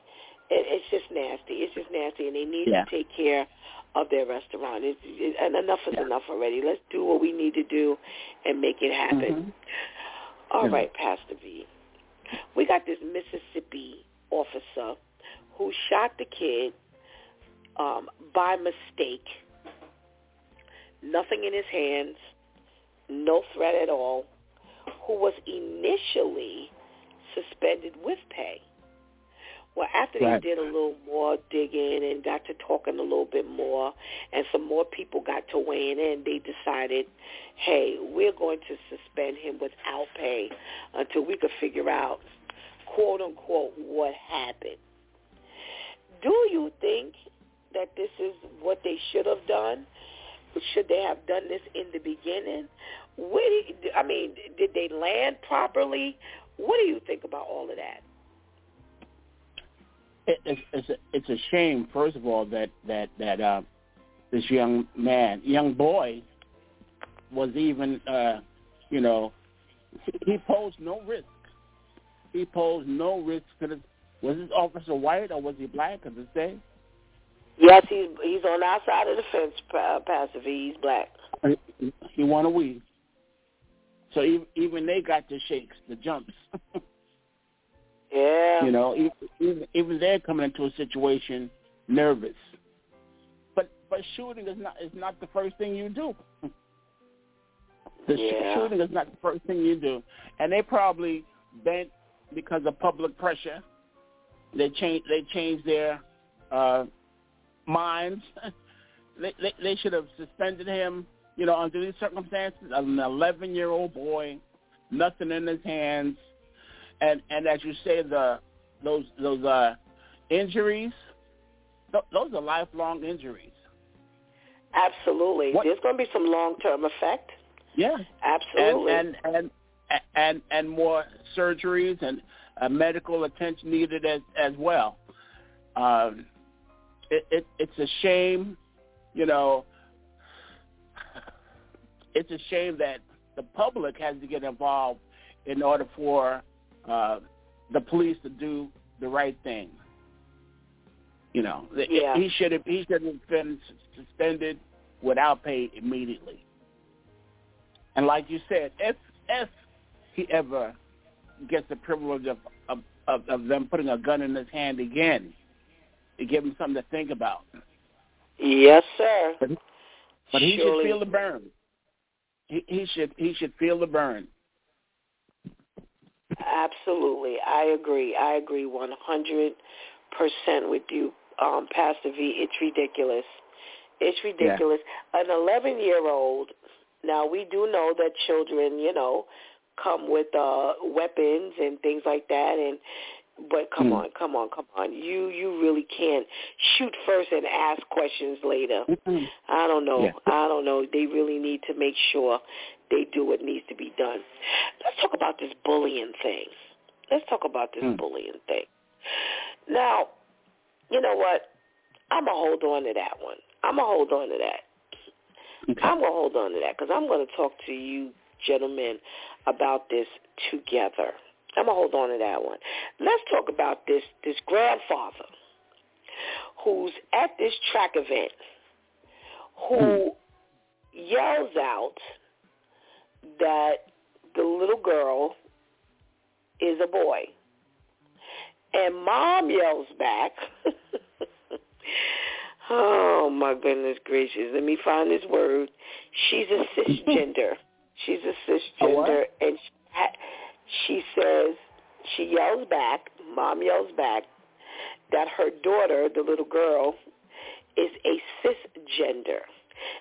It, it's just nasty. It's just nasty, and they need yeah. to take care of their restaurant. It's, it, and enough is yeah. enough already. Let's do what we need to do and make it happen. Mm-hmm. All yeah. right, Pastor V. We got this Mississippi officer who shot the kid um, by mistake. Nothing in his hands, no threat at all, who was initially suspended with pay. Well, after right. they did a little more digging and got to talking a little bit more, and some more people got to weighing in, they decided, hey, we're going to suspend him without pay until we could figure out, quote unquote, what happened. Do you think that this is what they should have done? Should they have done this in the beginning? Where, I mean, did they land properly? What do you think about all of that? it's it's a, it's a shame, first of all, that that that uh, this young man, young boy, was even, uh, you know, he posed no risk. He posed no risk. Was this officer white or was he black? Does it say? Yes, he's he's on our side of the fence, uh, Pastor V. He's black. He won a weed. So even, even they got the shakes, the jumps. Yeah. You know, even, even they're coming into a situation nervous. But but shooting is not is not the first thing you do. The yeah. shooting is not the first thing you do, and they probably bent because of public pressure. They change they changed their uh, minds. they, they they should have suspended him. You know, under these circumstances, an 11 year old boy, nothing in his hands, and and as you say, the those those uh, injuries, th- those are lifelong injuries. Absolutely, what? there's going to be some long term effect. Yeah, absolutely, and and and and, and more surgeries and uh, medical attention needed as as well. Um, it, it, it's a shame, you know. It's a shame that the public has to get involved in order for uh, the police to do the right thing. You know, yeah. he should have he should have been suspended without pay immediately. And like you said, if if he ever gets the privilege of, of of of them putting a gun in his hand again. It give him something to think about. Yes, sir. But, but he should feel the burn. He, he should he should feel the burn. Absolutely. I agree. I agree 100% with you, um, Pastor V. It's ridiculous. It's ridiculous. An 11-year-old, now we do know that children, you know, come with uh weapons and things like that and but come Hmm. on, come on, come on. You you really can't shoot first and ask questions later. Mm-mm. I don't know. Yeah. I don't know. They really need to make sure they do what needs to be done. Let's talk about this bullying thing. Let's talk about this Hmm. bullying thing. Now, you know what? I'm going to hold on to that one. I'm going to hold on to that. Okay. I'm going to hold on to that because I'm going to talk to you gentlemen about this together. I'm to hold on to that one. Let's talk about this this grandfather who's at this track event who hmm. yells out that the little girl is a boy. And mom yells back, oh my goodness gracious, let me find this word. She's a cisgender. She's a A cisgender and she, she says, she yells back, mom yells back, that her daughter, the little girl, is a cisgender.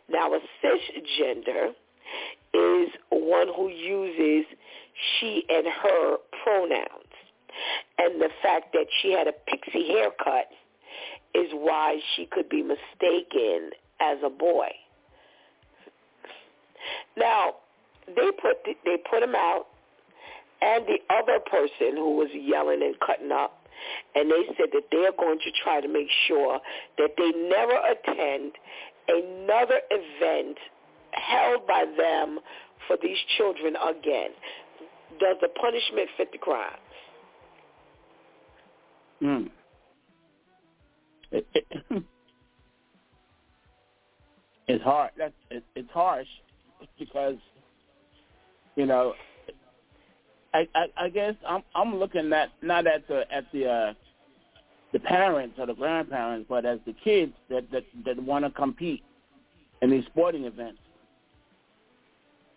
Now, a cisgender is one who uses she and her pronouns. And the fact that she had a pixie haircut is why she could be mistaken as a boy. Now, they put they put him out, and the other person who was yelling and cutting up, and they said that they are going to try to make sure that they never attend another event held by them for these children again. Does the punishment fit the crime? Mm. It, it's hard. That's it, it's harsh because you know. I, I guess I'm I'm looking at not at the at the uh, the parents or the grandparents, but as the kids that that that want to compete in these sporting events.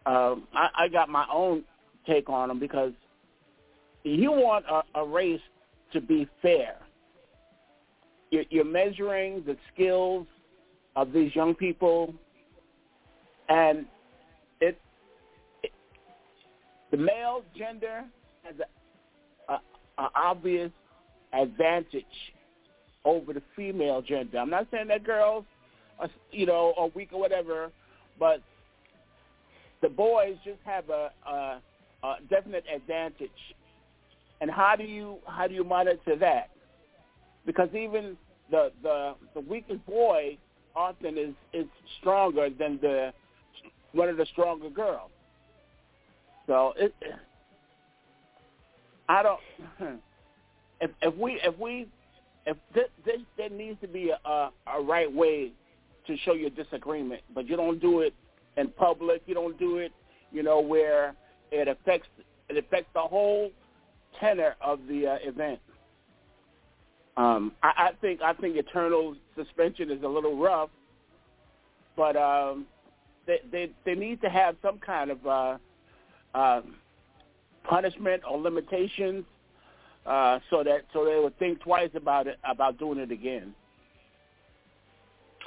Um, I, I got my own take on them because you want a, a race to be fair. You're, you're measuring the skills of these young people, and the male gender has a, a, a obvious advantage over the female gender. I'm not saying that girls, are, you know, are weak or whatever, but the boys just have a, a, a definite advantage. And how do you how do you monitor that? Because even the the the weakest boy often is is stronger than the one of the stronger girls. So it, I don't. If if we if we if this, this there needs to be a, a right way to show your disagreement, but you don't do it in public. You don't do it, you know, where it affects it affects the whole tenor of the uh, event. Um, I, I think I think eternal suspension is a little rough, but um, they, they they need to have some kind of uh, uh, punishment or limitations, uh, so that so they would think twice about it about doing it again.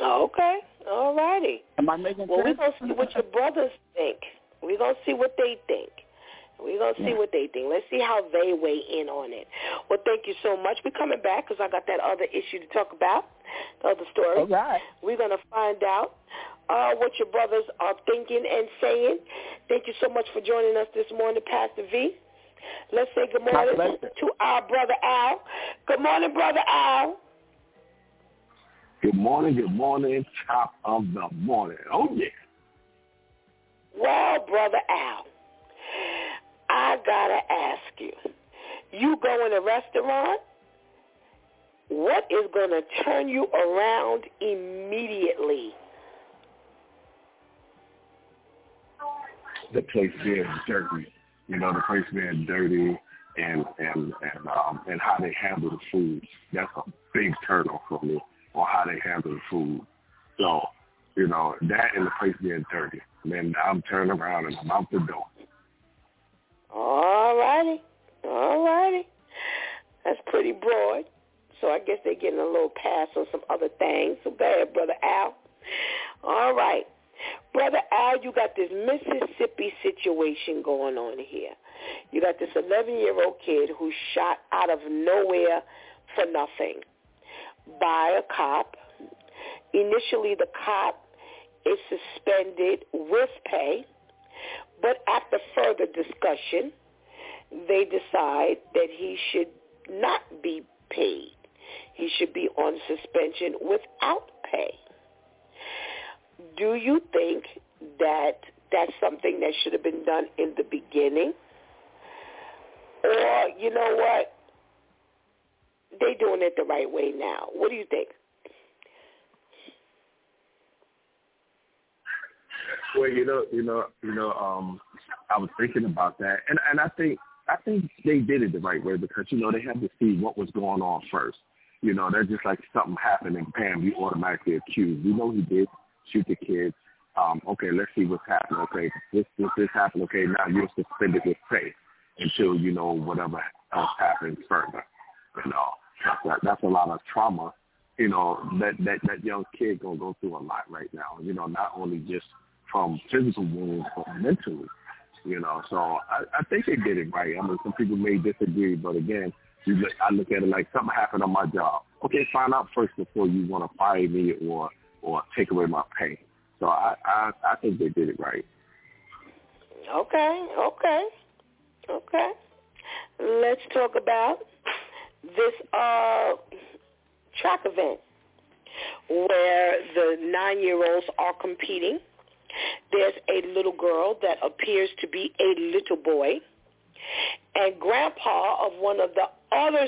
Okay, all righty. Am I making Well, we're going to see what your brothers think. We're going to see what they think. We're going to see what they think. Let's see how they weigh in on it. Well, thank you so much. We're coming back because I got that other issue to talk about, the other story. All right. We're going to find out uh, what your brothers are thinking and saying. Thank you so much for joining us this morning, Pastor V. Let's say good morning to our brother Al. Good morning, brother Al. Good morning, good morning, top of the morning. Oh yeah. Well, brother Al, I gotta ask you. You go in a restaurant. What is gonna turn you around immediately? The place being dirty. You know, the place being dirty. and and and um, and how they handle the food. That's a big turnoff for me on how they handle the food. So, you know, that and the place being dirty. Then I'm turning around and I'm out the door. All righty. All righty. That's pretty broad. So I guess they're getting a little pass on some other things. So ahead, Brother Al. All right. Brother Al, you got this Mississippi situation going on here. You got this 11-year-old kid who's shot out of nowhere for nothing by a cop. Initially, the cop is suspended with pay, but after further discussion, they decide that he should not be paid. He should be on suspension without pay. Do you think that that's something that should have been done in the beginning? Or, you know what? They doing it the right way now. What do you think? Well, you know, you know, you know, um, I was thinking about that, and and I think I think they did it the right way because you know they had to see what was going on first. You know, that's just like something happened and bam, you automatically accuse. We know he did shoot the kid. Um, okay, let's see what's happening. Okay, this this this happened. Okay, now you're suspended with pay until you know whatever else happens further. You know, that's that, that's a lot of trauma. You know that that that young kid gonna go through a lot right now. You know, not only just from physical wounds but mentally. You know, so I, I think they did it right. I mean, some people may disagree, but again, you look, I look at it like something happened on my job. Okay, find out first before you want to fire me or or take away my pay. So I, I I think they did it right. Okay, okay, okay. Let's talk about this uh, track event where the nine-year-olds are competing. There's a little girl that appears to be a little boy, and grandpa of one of the other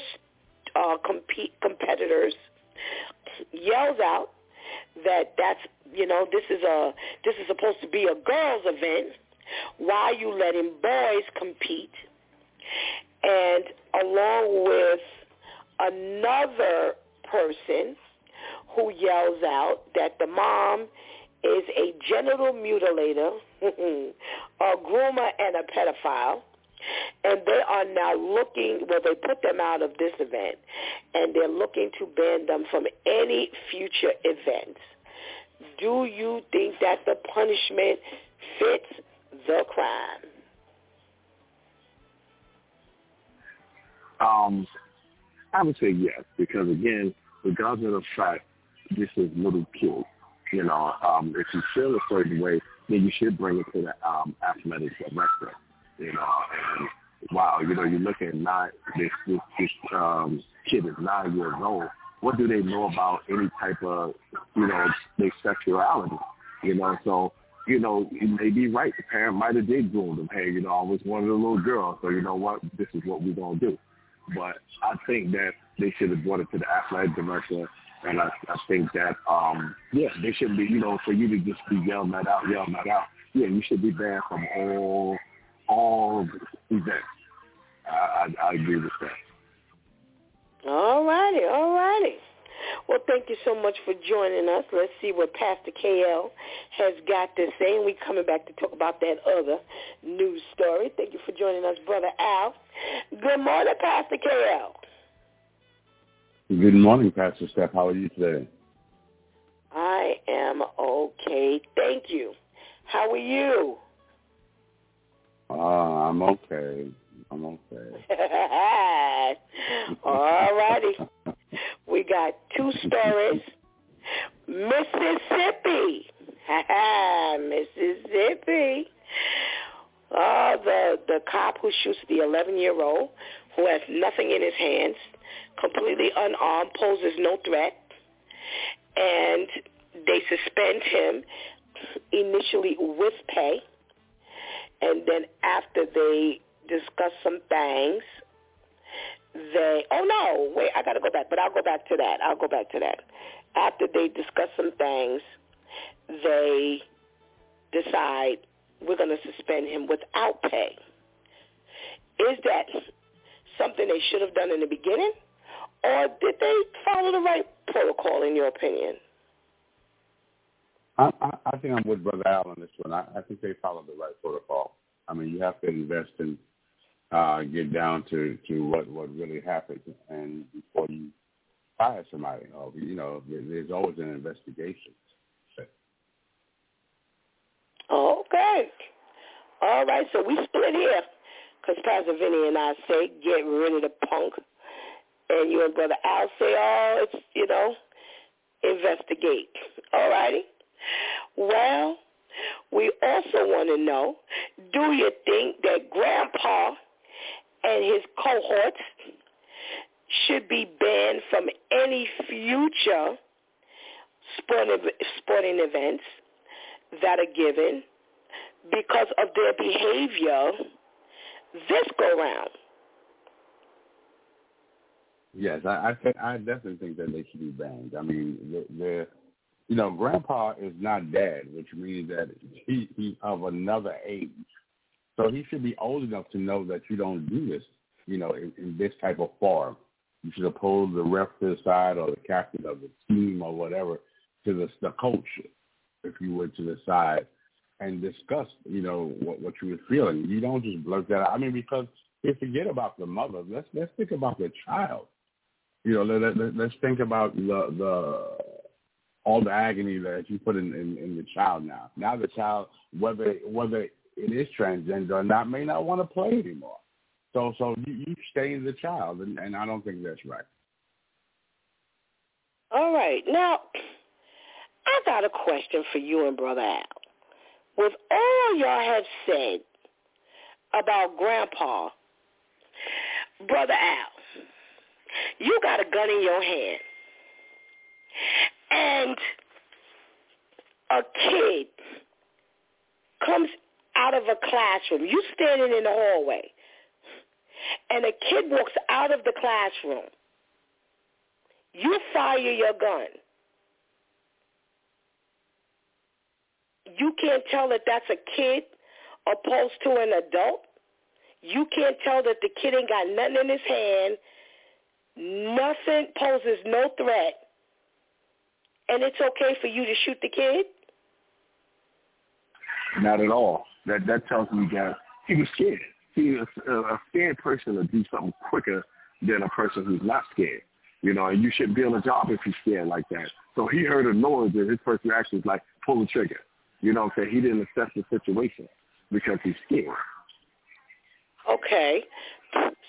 uh, compete competitors yells out that that's you know this is a this is supposed to be a girls event why you letting boys compete and along with another person who yells out that the mom is a genital mutilator, a groomer, and a pedophile. And they are now looking, well, they put them out of this event, and they're looking to ban them from any future events. Do you think that the punishment fits the crime? Um, I would say yes, because again, regardless of fact, this is little kids. You know, um, if you feel a certain way, then you should bring it to the um, athletic director. You know, and wow, you know, you look at nine. This this, this um, kid is nine years old. What do they know about any type of, you know, their sexuality? You know, so you know, you may be right. The parent might have did groom them. Hey, you know, I was one of the little girls, so you know what? This is what we're gonna do. But I think that they should have brought it to the athletic director and I, I think that, um, yeah, they shouldn't be, you know, for you to just be yelling that out, yelling that out. Yeah, you should be banned from all all events. I, I, I agree with that. All righty, all righty. Well, thank you so much for joining us. Let's see what Pastor KL has got to say, and we're coming back to talk about that other news story. Thank you for joining us, Brother Al. Good morning, Pastor KL. Good morning, Pastor Steph. How are you today? I am okay. Thank you. How are you? Uh, I'm okay. I'm okay. All righty. we got two stories. Mississippi. Mississippi. Uh, the the cop who shoots the 11 year old who has nothing in his hands completely unarmed, poses no threat, and they suspend him initially with pay, and then after they discuss some things, they oh no wait I gotta go back, but I'll go back to that. I'll go back to that. After they discuss some things, they decide we're going to suspend him without pay. Is that something they should have done in the beginning, or did they follow the right protocol, in your opinion? I, I, I think I'm with Brother Al on this one. I, I think they followed the right protocol. I mean, you have to invest and uh, get down to to what what really happened, and before you fire somebody, or you know, there's always an investigation. Okay. All right, so we split here because Pastor Vinny and I say get rid of the punk, and you and Brother Al say, oh, it's you know, investigate. All righty. Well, we also want to know, do you think that Grandpa and his cohorts should be banned from any future sporting, events that are given because of their behavior this go round. Yes, I I, th- I definitely think that they should be banned. I mean, they're, you know, Grandpa is not dead, which means that he he's of another age, so he should be old enough to know that you don't do this, you know, in, in this type of form. You should oppose the ref to the side or the captain of the team or whatever to the the coach, if you would, to the side and discuss, you know, what, what you were feeling. You don't just blurt that out. I mean, because you forget about the mother. Let's let's think about the child. You know, let, let, let's think about the the all the agony that you put in, in, in the child now. Now the child, whether whether it is transgender or not, may not want to play anymore. So so you, you stay the child, and, and I don't think that's right. All right. Now, I got a question for you and Brother Al with all y'all have said about Grandpa, Brother Al, you got a gun in your hand. And a kid comes out of a classroom. You standing in the hallway. And a kid walks out of the classroom. You fire your gun. you can't tell that that's a kid opposed to an adult. You can't tell that the kid ain't got nothing in his hand. Nothing poses no threat. And it's okay for you to shoot the kid? Not at all. That that tells me that he was scared. He was uh, a scared person to do something quicker than a person who's not scared. You know, and you shouldn't be on a job if you're scared like that. So he heard a noise and his first reaction was like, pull the trigger. You know what I'm saying? He didn't assess the situation because he's scared. Okay.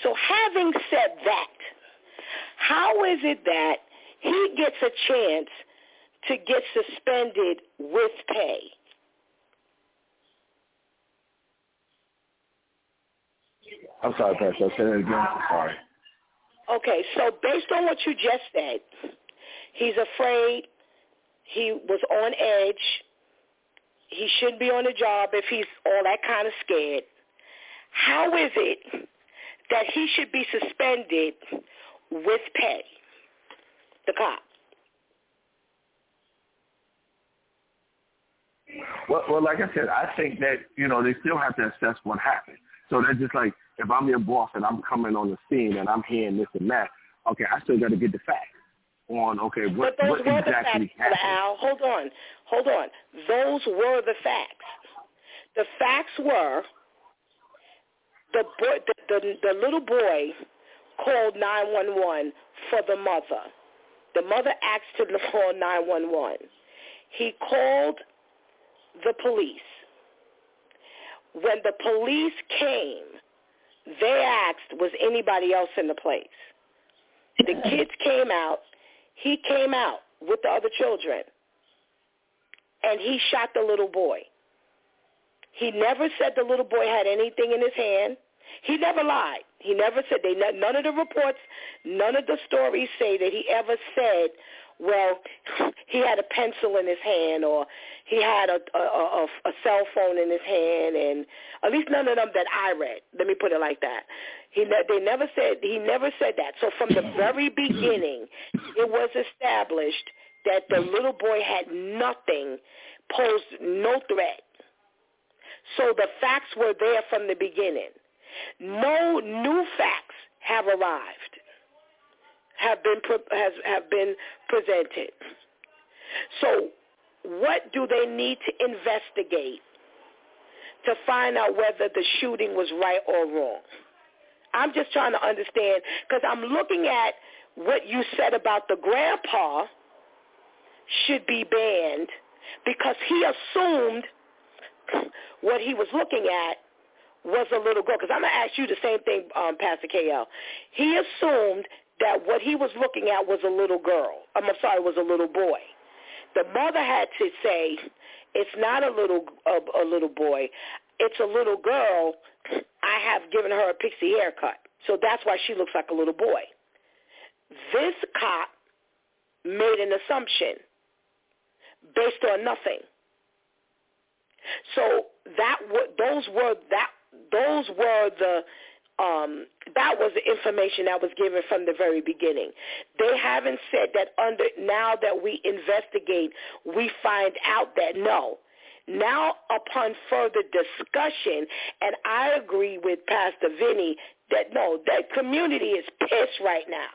So having said that, how is it that he gets a chance to get suspended with pay? I'm sorry, Pastor. Say that again. Sorry. Okay, so based on what you just said, he's afraid, he was on edge, he shouldn't be on the job if he's all that kind of scared. How is it that he should be suspended with pay? The cop. Well, well, like I said, I think that you know they still have to assess what happened. So that's just like if I'm your boss and I'm coming on the scene and I'm hearing this and that. Okay, I still got to get the facts on okay what, but those what were exactly the facts, happened. Al. Hold on, hold on. Those were the facts. The facts were the boy, the, the, the little boy called 911 for the mother. The mother asked him to call 911. He called the police. When the police came, they asked, was anybody else in the place? The kids came out he came out with the other children and he shot the little boy. He never said the little boy had anything in his hand. He never lied. He never said they none of the reports, none of the stories say that he ever said, well, he had a pencil in his hand or he had a a, a, a cell phone in his hand, and at least none of them that I read. Let me put it like that. He they never said he never said that. So from the very beginning, it was established that the little boy had nothing, posed no threat. So the facts were there from the beginning. No new facts have arrived, have been has have been presented. So, what do they need to investigate to find out whether the shooting was right or wrong? I'm just trying to understand because I'm looking at what you said about the grandpa should be banned because he assumed what he was looking at was a little girl. Because I'm going to ask you the same thing, um, Pastor KL. He assumed that what he was looking at was a little girl. I'm sorry, was a little boy. The mother had to say, "It's not a little a, a little boy. It's a little girl. I have given her a pixie haircut, so that's why she looks like a little boy." This cop made an assumption based on nothing. So that those were that those were the um, that was the information that was given from the very beginning. They haven't said that under now that we investigate, we find out that no. Now, upon further discussion, and I agree with Pastor Vinny that no, that community is pissed right now.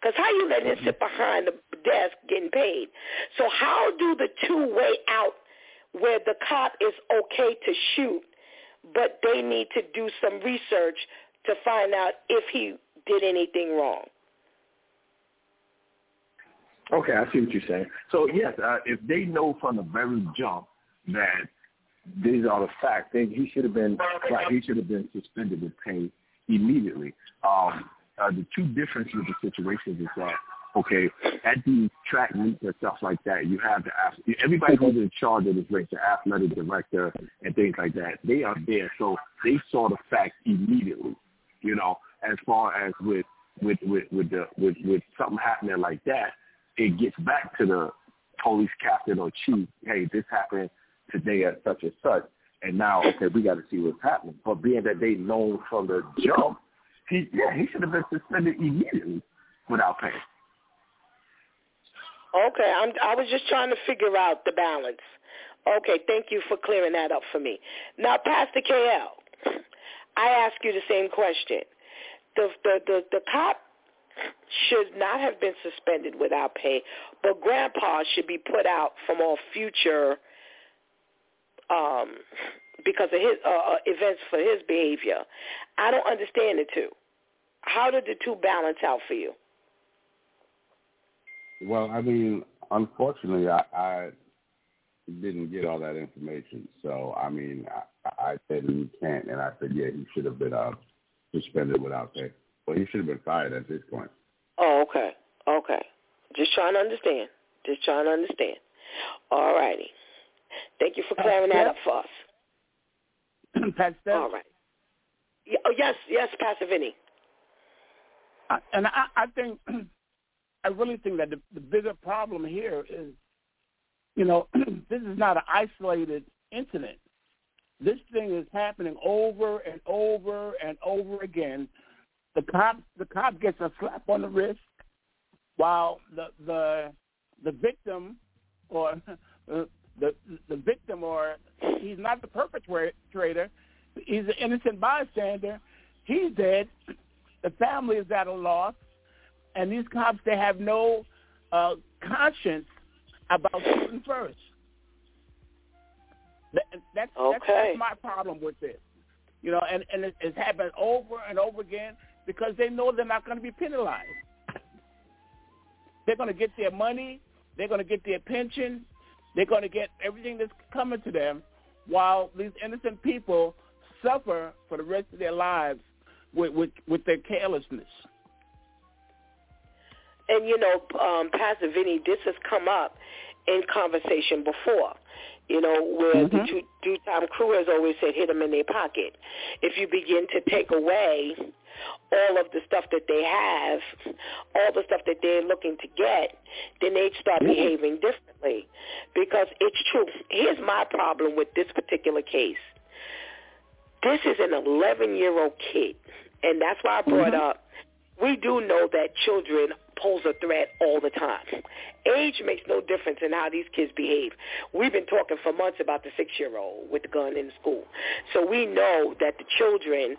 Because how you letting him sit behind the desk getting paid? So how do the two weigh out where the cop is okay to shoot, but they need to do some research to find out if he did anything wrong? Okay, I see what you're saying. So yes, uh, if they know from the very jump that these are the facts, then he should have been right. He should have been suspended with pay immediately. Um, uh, the two differences of the situations is that okay, at these track meets and stuff like that, you have the everybody who's in charge of this race, the athletic director and things like that. They are there, so they saw the facts immediately. You know, as far as with with with with the with with something happening like that, it gets back to the police captain or chief. Hey, this happened today at such and such, and now okay, we got to see what's happening. But being that they know from the jump he yeah, he should have been suspended immediately without pay. Okay, I'm, I was just trying to figure out the balance. Okay, thank you for clearing that up for me. Now, Pastor KL, I ask you the same question. The, the, the, the cop should not have been suspended without pay, but Grandpa should be put out from all future um, because of his uh, uh events for his behavior. I don't understand the two. How did the two balance out for you? Well, I mean, unfortunately, I, I didn't get all that information. So, I mean, I, I said he can't, and I said, yeah, he should have been uh, suspended without pay. Well, he should have been fired at this point. Oh, okay, okay. Just trying to understand. Just trying to understand. All righty. Thank you for clearing that up for us. Pastor. All right. Oh, yes, yes, Pastor Vinny and I, I think I really think that the, the bigger problem here is, you know, this is not an isolated incident. This thing is happening over and over and over again. The cop, the cop gets a slap on the wrist, while the the the victim, or the the, victim, or he's not the perpetrator. He's an innocent bystander. He's dead the family is at a loss, and these cops they have no uh, conscience about shooting first. That, that's, okay. that's, that's my problem with this. You know, and and it, it's happened over and over again because they know they're not going to be penalized. They're going to get their money. They're going to get their pension. They're going to get everything that's coming to them, while these innocent people suffer for the rest of their lives with with, with their carelessness. And you know, um, Pastor Vinny, this has come up in conversation before. You know, where mm-hmm. the DEW Time crew has always said, hit them in their pocket. If you begin to take away all of the stuff that they have, all the stuff that they're looking to get, then they start mm-hmm. behaving differently. Because it's true. Here's my problem with this particular case. This is an 11-year-old kid, and that's why I brought mm-hmm. up, we do know that children pose a threat all the time. Age makes no difference in how these kids behave. We've been talking for months about the six-year-old with the gun in school. So we know that the children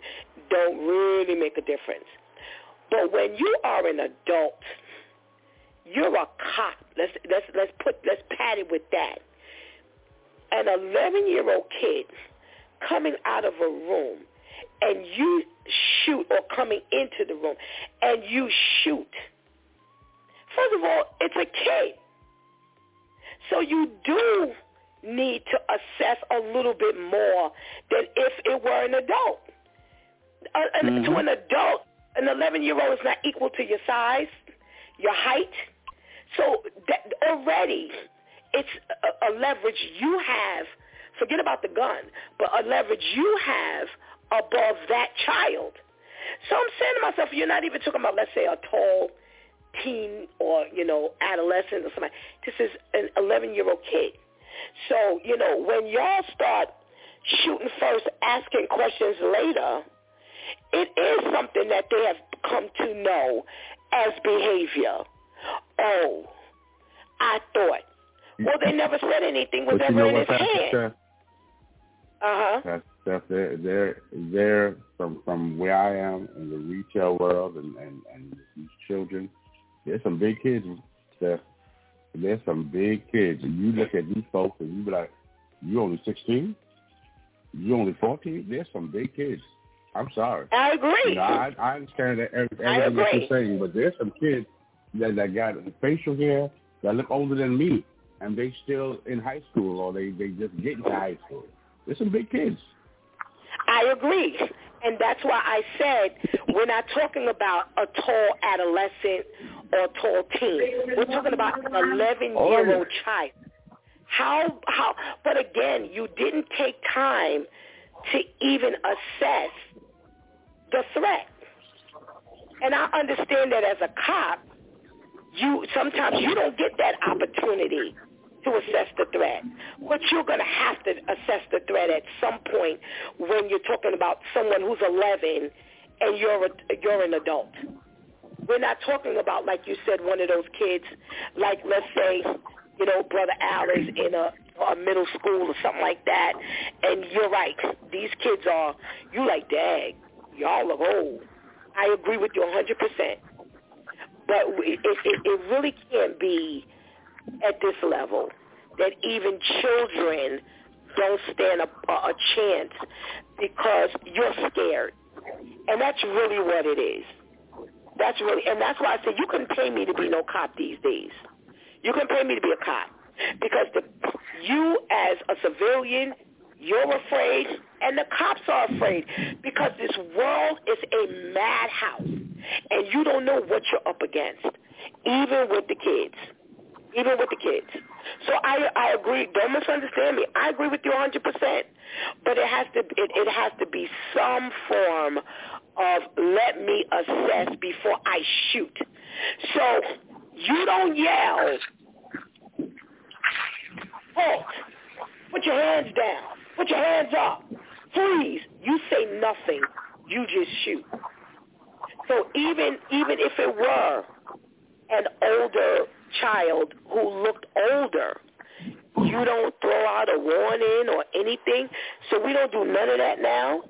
don't really make a difference. But when you are an adult, you're a cop. Let's let's let's put let's pat it with that. An 11 year old kid coming out of a room and you shoot or coming into the room and you shoot. First of all, it's a kid. So you do need to assess a little bit more than if it were an adult. Uh, mm-hmm. To an adult, an 11-year-old is not equal to your size, your height. So that already it's a, a leverage you have. Forget about the gun, but a leverage you have above that child. So I'm saying to myself, you're not even talking about, let's say, a tall teen or, you know, adolescent or something. This is an 11-year-old kid. So, you know, when y'all start shooting first, asking questions later, it is something that they have come to know as behavior. Oh, I thought. Well, they never said anything was ever in his hand. Uh huh. That's they're they're they're from from where I am in the retail world and and and these children. There's some big kids, Steph. There's some big kids, and you look at these folks and you be like, you only 16, you only 14. There's some big kids. I'm sorry. I agree. You know, I, I understand that everything that you're saying, but there's some kids that that got facial hair that look older than me, and they still in high school or they they just get into high school. There's some big kids. I agree. And that's why I said we're not talking about a tall adolescent or a tall teen. We're talking about an 11-year-old child. How, how, but again, you didn't take time to even assess the threat. And I understand that as a cop, you sometimes you don't get that opportunity to assess the threat. But you're going to have to assess the threat at some point when you're talking about someone who's 11 and you're a, you're an adult. We're not talking about, like you said, one of those kids, like let's say, you know, Brother Al is in a, a middle school or something like that, and you're right. These kids are, you like, dang, y'all look old. I agree with you 100%. But it, it, it really can't be at this level that even children don't stand a, a chance because you're scared. And that's really what it is. That's really, and that's why I say you couldn't pay me to be no cop these days. You can pay me to be a cop because the, you as a civilian, you're afraid, and the cops are afraid because this world is a madhouse, and you don't know what you're up against, even with the kids even with the kids. So I I agree. Don't misunderstand me. I agree with you 100 percent. But it has to it, it has to be some form of let me assess before I shoot. So you don't yell, halt, put your hands down, put your hands up, freeze. You say nothing. You just shoot. So even even if it were an older child who looked older, you don't throw out a warning or anything. So we don't do none of that now.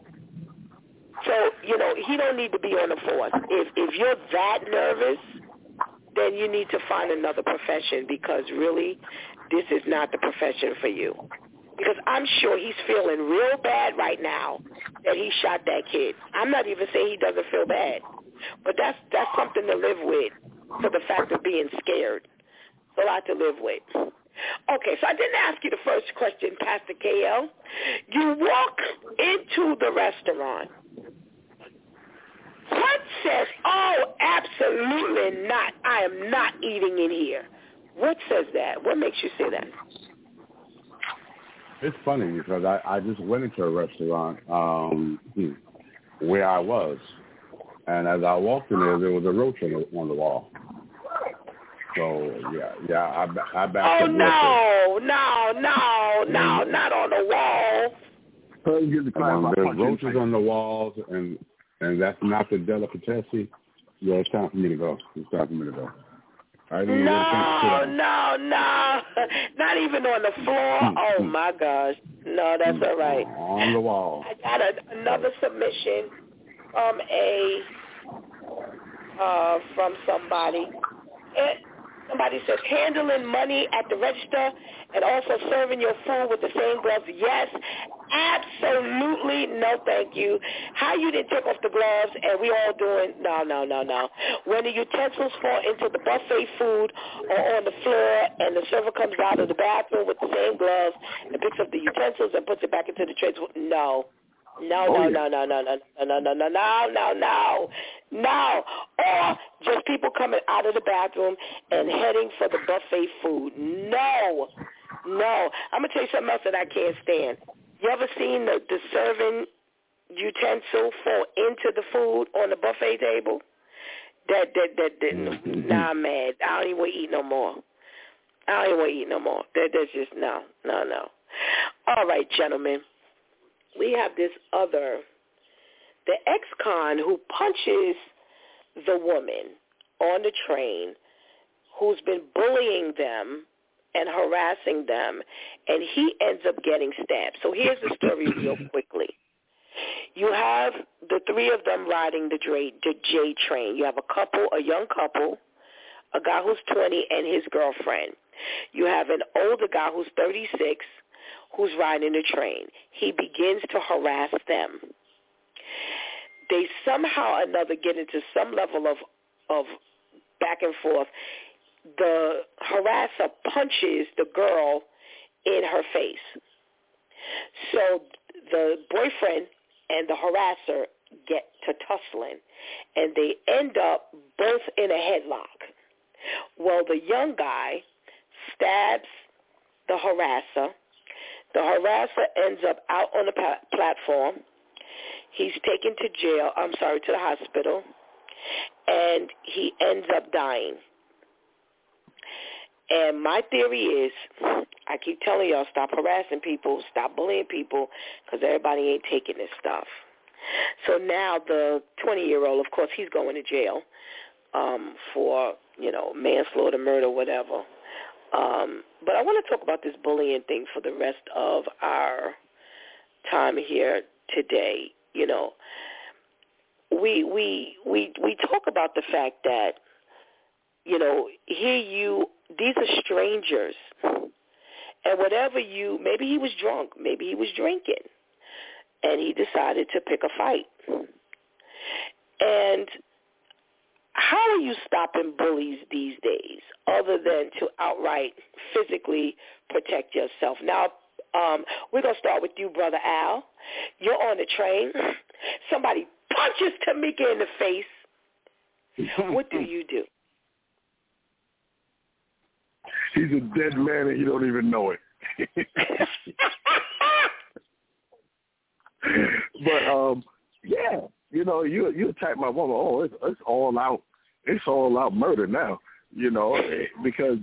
So, you know, he don't need to be on the force. If if you're that nervous, then you need to find another profession because really this is not the profession for you. Because I'm sure he's feeling real bad right now that he shot that kid. I'm not even saying he doesn't feel bad. But that's that's something to live with for the fact of being scared a lot to live with. Okay, so I didn't ask you the first question, Pastor KL. You walk into the restaurant. What says, oh, absolutely not. I am not eating in here. What says that? What makes you say that? It's funny because I, I just went into a restaurant um, where I was. And as I walked in there, there was a roach on the, on the wall. So yeah, yeah, I I back Oh no, no, no, no, not on the wall. Um, there's roaches on the walls, and and that's not the delicatessen. Yeah, it's time for me to go. It's time for me to go. I no, no, no, not even on the floor. Mm-hmm. Oh my gosh, no, that's all right. On the wall. I got a, another submission from a uh, from somebody. It, somebody says handling money at the register and also serving your food with the same gloves. Yes, absolutely. No, thank you. How you didn't take off the gloves and we all doing? No, no, no, no. When the utensils fall into the buffet food or on the floor and the server comes out of the bathroom with the same gloves and picks up the utensils and puts it back into the trays. No. No, Oh, no, yeah. no, no, no, no, no, no, no, no, no, no, no. Or just people coming out of the bathroom and heading for the buffet food. No, no. I'm gonna tell you something else that I can't stand. You ever seen the, the serving utensil fall into the food on the buffet table? That that that, that nah, I'm mad. I don't even want to eat no more. I don't even want to eat no more. That that's just no, no, no. All right, gentlemen we have this other, the ex-con who punches the woman on the train who's been bullying them and harassing them, and he ends up getting stabbed. So here's the story real quickly. You have the three of them riding the J, the J train. You have a couple, a young couple, a guy who's 20 and his girlfriend. You have an older guy who's 36 who's riding the train. He begins to harass them. They somehow or another get into some level of of back and forth. The harasser punches the girl in her face. So the boyfriend and the harasser get to tussling, and they end up both in a headlock. Well, the young guy stabs the harasser the harasser ends up out on the platform. He's taken to jail, I'm sorry, to the hospital, and he ends up dying. And my theory is, I keep telling y'all, stop harassing people, stop bullying people, because everybody ain't taking this stuff. So now the 20-year-old, of course, he's going to jail um, for, you know, manslaughter, murder, whatever. Um, but I want to talk about this bullying thing for the rest of our time here today. You know, we we we we talk about the fact that you know here you these are strangers, and whatever you maybe he was drunk, maybe he was drinking, and he decided to pick a fight, and how are you stopping bullies these days other than to outright physically protect yourself? Now, um, we're going to start with you, Brother Al. You're on the train. Somebody punches Tamika in the face. What do you do? He's a dead man and you don't even know it. but um, yeah, you know, you you type my woman. Oh, it's it's all out. It's all out murder now. You know, because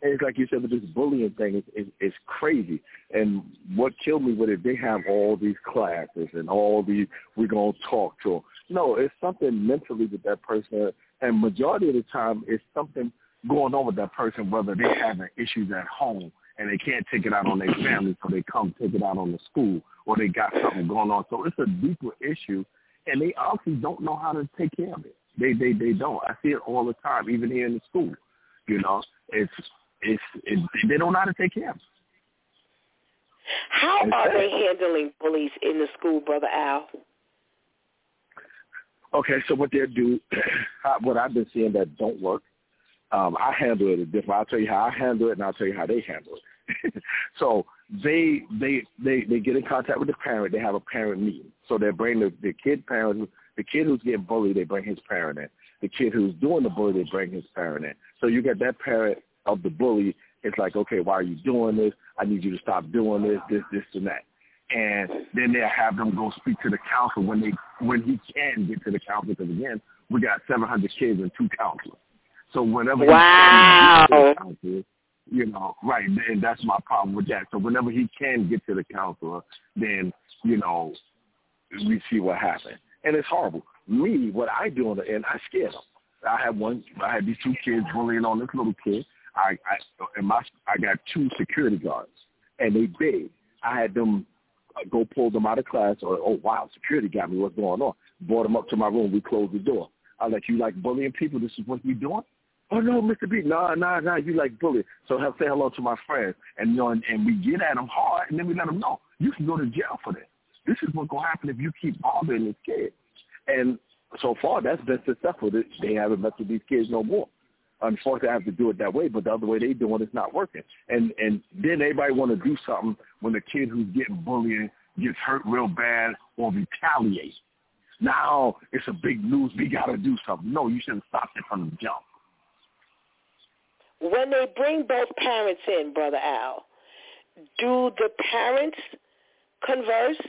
it's like you said, with this bullying thing, it's, it's it's crazy. And what killed me with it, they have all these classes and all these. We're gonna talk to them. No, it's something mentally with that person, and majority of the time, it's something going on with that person, whether they having issues at home and they can't take it out on their family, so they come take it out on the school, or they got something going on. So it's a deeper issue, and they obviously don't know how to take care of it. They they they don't. I see it all the time, even here in the school. You know, it's it's it, they don't know how to take care of it. How It's are they handling bullies in the school, Brother Al? Okay, so what they do, what I've been seeing that don't work, um, I handle it a different. I'll tell you how I handle it, and I'll tell you how they handle it. so they they they they get in contact with the parent. They have a parent meeting. So they bring the the kid parent, the kid who's getting bullied, they bring his parent in. The kid who's doing the bully, they bring his parent in. So you get that parent of the bully. It's like, okay, why are you doing this? I need you to stop doing this, this, this, and that. And then they'll have them go speak to the counselor when they when he can get to the counselor. Because again, we got 700 kids and two counselors. So whenever Wow. he can get to the counselor, you know, right, and that's my problem with that. So whenever he can get to the counselor, then you know, we see what happens, and it's horrible. Me, what I do on the end, I scare them. I had one. I had these two kids bullying on this little kid. I, I and my I got two security guards, and they big. I had them uh, go pull them out of class. Or oh wow, security got me. What's going on? Brought them up to my room. We closed the door. I like you like bullying people. This is what we doing. Oh no, Mr. B, nah, nah, nah, you like bullying. So have say hello to my friends, and you know, and, and we get at them hard, and then we let them know you can go to jail for this. This is what's gonna happen if you keep bothering this kid. And so far, that's been successful. They haven't messed with these kids no more. Unfortunately, I have to do it that way, but the other way they doing it's not working. And and then everybody want to do something when the kid who's getting bullied gets hurt real bad or retaliate. Now it's a big news. We got to do something. No, you shouldn't stop it from the jump when they bring both parents in, Brother Al, do the parents converse?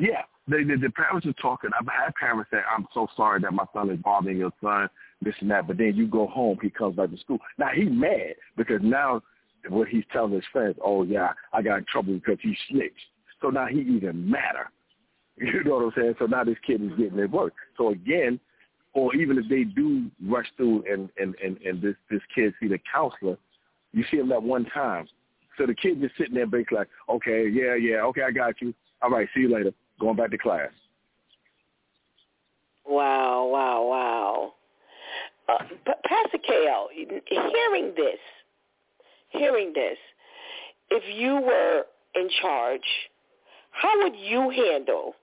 Yeah, they, the, the parents are talking. I've had parents say, "I'm so sorry that my son is bothering your son, this and that." But then you go home, he comes back to school. Now he's mad because now what he's telling his friends, "Oh yeah, I got in trouble because he snitched." So now he even madder. You know what I'm saying? So now this kid is getting it work. So again, or even if they do rush through and and and, and this this kid see the counselor, you see him that one time. So the kid just sitting there basically like, okay, yeah, yeah, okay, I got you. All right, see you later. Going back to class. Wow, wow, wow. Uh, Pastor KL, hearing this, hearing this, if you were in charge, how would you handle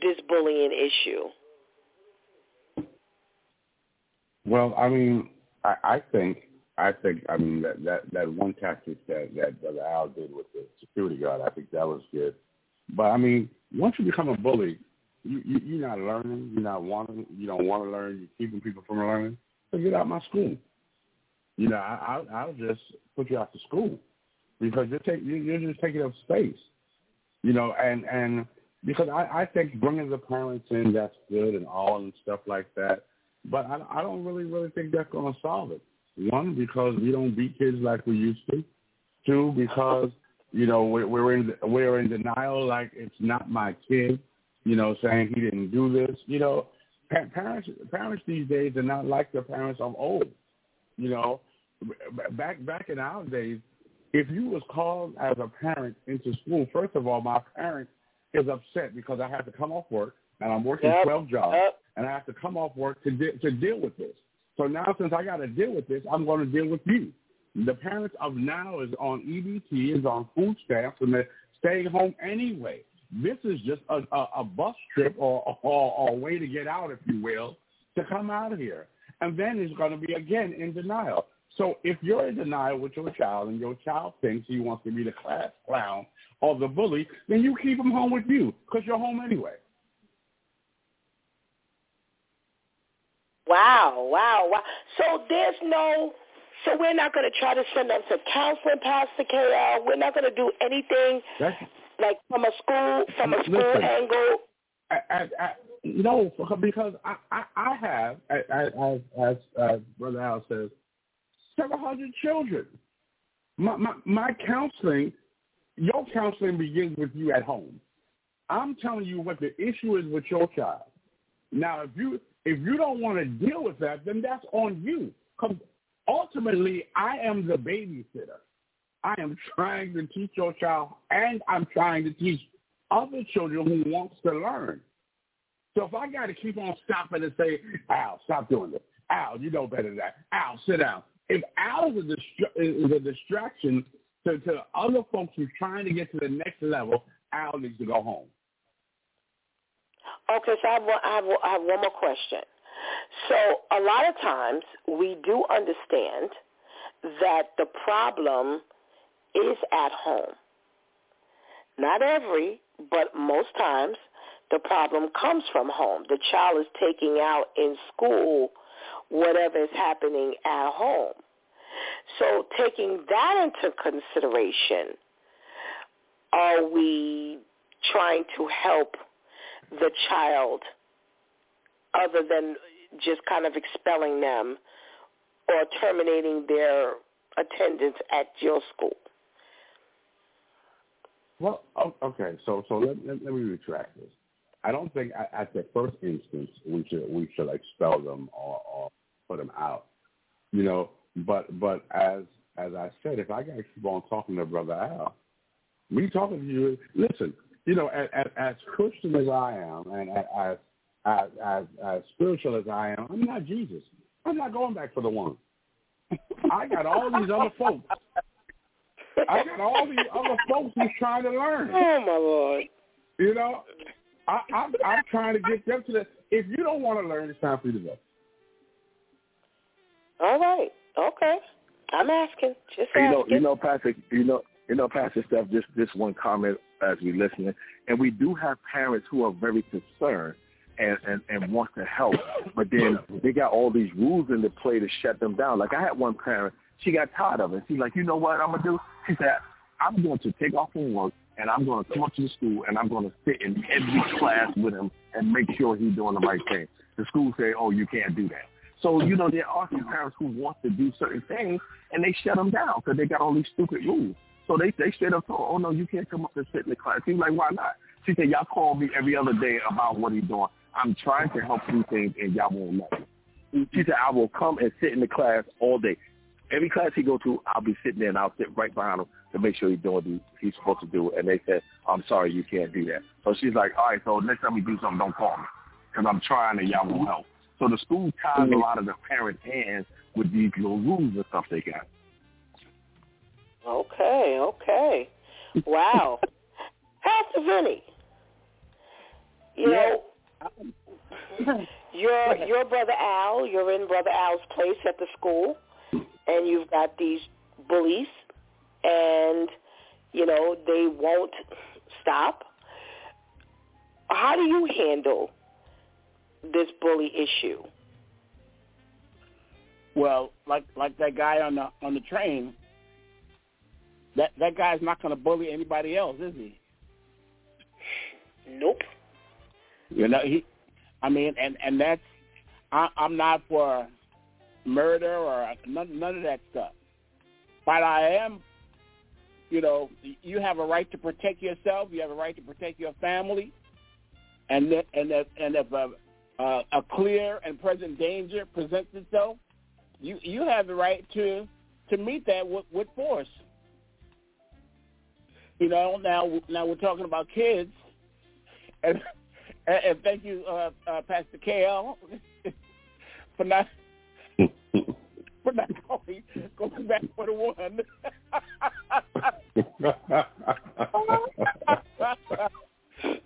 this bullying issue? Well, I mean, I, I think I think I mean that that that one tactic that that Brother Al did with the security guard, I think that was good. But I mean, once you become a bully, you, you you're not learning, you're not wanting, you don't want to learn, you're keeping people from learning. So get out my school. You know, I, I I'll just put you out to school because you're take you're just taking up space. You know, and and because I I think bringing the parents in that's good and all and stuff like that. But I, I don't really, really think that's going to solve it. One, because we don't beat kids like we used to. Two, because you know we're, we're in we're in denial, like it's not my kid. You know, saying he didn't do this. You know, parents parents these days are not like the parents of old. You know, back back in our days, if you was called as a parent into school, first of all, my parent is upset because I have to come off work and I'm working yep. 12 jobs, yep. and I have to come off work to de- to deal with this. So now, since I got to deal with this, I'm going to deal with you. The parents of now is on EBT, is on food stamps, and they're staying home anyway. This is just a, a, a bus trip or, a way to get out, if you will, to come out of here. And then it's going to be again in denial. So if you're in denial with your child and your child thinks he wants to be the class clown or the bully, then you keep him home with you because you're home anyway. Wow, wow, wow. So there's no, so we're not going to try to send them to counseling, Pastor KL. We're not going to do anything That's, like from a school, from a school listen, angle. I, I, I, no, because I, I, I have, as, as, as Brother Al says, several hundred children. My, my, my counseling, your counseling begins with you at home. I'm telling you what the issue is with your child. Now, if you if you don't want to deal with that, then that's on you. Because ultimately, I am the babysitter. I am trying to teach your child, and I'm trying to teach other children who wants to learn. So if I got to keep on stopping and say, Al, stop doing this. Al, you know better than that. Al, sit down. If Al is a, distra- is a distraction to, to other folks who's trying to get to the next level, Al needs to go home. Okay, so I have, I, have, I have one more question. So a lot of times we do understand that the problem is at home. Not every, but most times the problem comes from home. The child is taking out in school whatever is happening at home. So taking that into consideration, are we trying to help – the child other than just kind of expelling them or terminating their attendance at your school? Well, okay, so so let, let, let me retract this. I don't think at the first instance we should we should expel them or, or put them out, you know. But but as as I said, if I got to keep on talking to Brother Al, me talking to you, listen, you know, as, as, Christian as I am, and as, as as as spiritual as I am, I'm not Jesus. I'm not going back for the one. I got all these other folks. I got all these other folks who's trying to learn. Oh my lord! You know, I, I'm I'm trying to get them to the. If you don't want to learn, it's time for you to go. All right. Okay. I'm asking. Just you asking. know, you know, Pastor, you know, you know, Pastor Steph. Just this one comment as we listening, and we do have parents who are very concerned and, and, and want to help, but then they got all these rules into play to shut them down. Like I had one parent, she got tired of it. She's like, you know what I'm gonna do? She said, I'm going to take off from work and I'm going to come up to the school and I'm going to sit in every class with him and make sure he's doing the right thing. The school say, oh, you can't do that. So, you know, there are some parents who want to do certain things and they shut them down because they got all these stupid rules. So they they straight up told, oh, no, you can't come up and sit in the class. He's like, why not? She said, y'all call me every other day about what he's doing. I'm trying to help do things and y'all won't let me. She said, I will come and sit in the class all day. Every class he go to, I'll be sitting there and I'll sit right behind him to make sure he's doing what he's supposed to do. And they said, I'm sorry, you can't do that. So she's like, all right, so next time we do something, don't call me because I'm trying and y'all won't help. So the school ties a mm-hmm. lot of the parents' hands with these little rules and stuff they got. Okay, okay. Wow. Pastor Vinny, you Yeah. know, your your brother Al, you're in brother Al's place at the school, and you've got these bullies, and you know they won't stop. How do you handle this bully issue? Well, like like that guy on the on the train, that that guy's not going to bully anybody else, is he? Nope. You know he, I mean, and and that's I, I'm not for murder or none none of that stuff, but I am. You know, you have a right to protect yourself. You have a right to protect your family, and that, and if, and if a, a, a clear and present danger presents itself, you you have the right to to meet that with, with force. You know, now now we're talking about kids, and and, thank you, uh, uh, Pastor KL, for not for not going, going back for the one.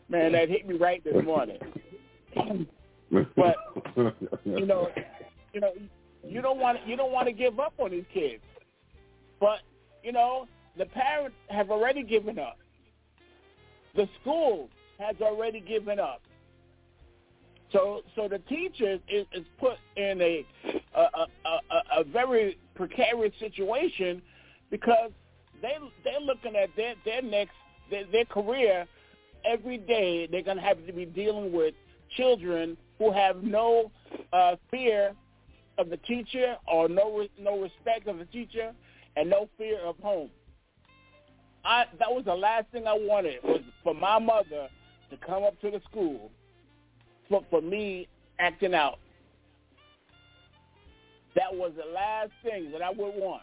Man, that hit me right this morning. But you know, you know, you don't want you don't want to give up on these kids, but you know the parents have already given up. The school has already given up. So, so the teachers is, is put in a a, a a a very precarious situation because they they're looking at their their next their, their career every day. They're gonna have to be dealing with children who have no uh, fear of the teacher or no no respect of the teacher and no fear of home. I that was the last thing I wanted was for my mother to come up to the school for for me acting out. That was the last thing that I would want.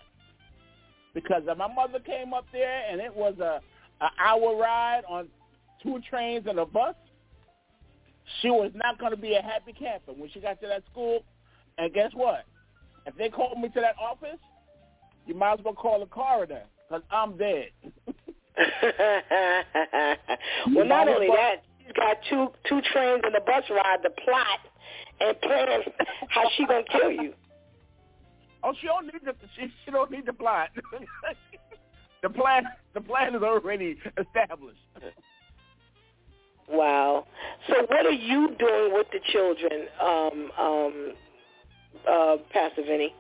Because if my mother came up there and it was a an hour ride on two trains and a bus, she was not going to be a happy camper when she got to that school. And guess what? If they called me to that office, you might as well call the coroner because I'm dead. well, not only that, got two two trains and a bus ride to plot and plan how she gonna kill you. Oh, she don't need the she, she don't need the plot. the plan the plan is already established. Wow. So what are you doing with the children, um, um, uh, Pastor Vinny?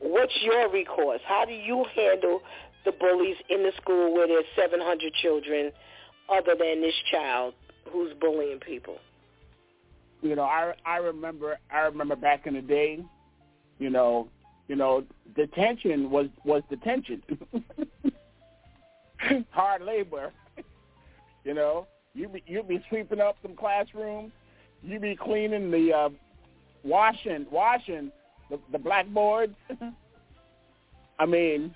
What's your recourse? How do you handle the bullies in the school where there's 700 children other than this child who's bullying people? You know, I I remember I remember back in the day, you know, you know, detention was was detention. Hard labor. you know, you be you be sweeping up some classrooms, you'd be cleaning the uh washing washing the, the blackboards. I mean,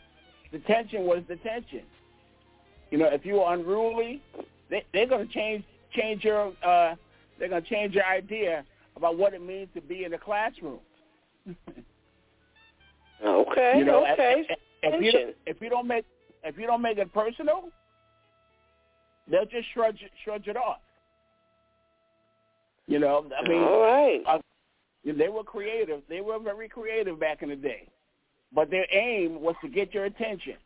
detention was detention. You know, if you were unruly they they're going to change change your uh, they're going to change your idea about what it means to be in the classroom. okay. You know, okay. If, if, you don't, if you don't make if you don't make it personal, they'll just shrug shrug it off. You know, I mean, all right. Uh, they were creative. They were very creative back in the day, but their aim was to get your attention.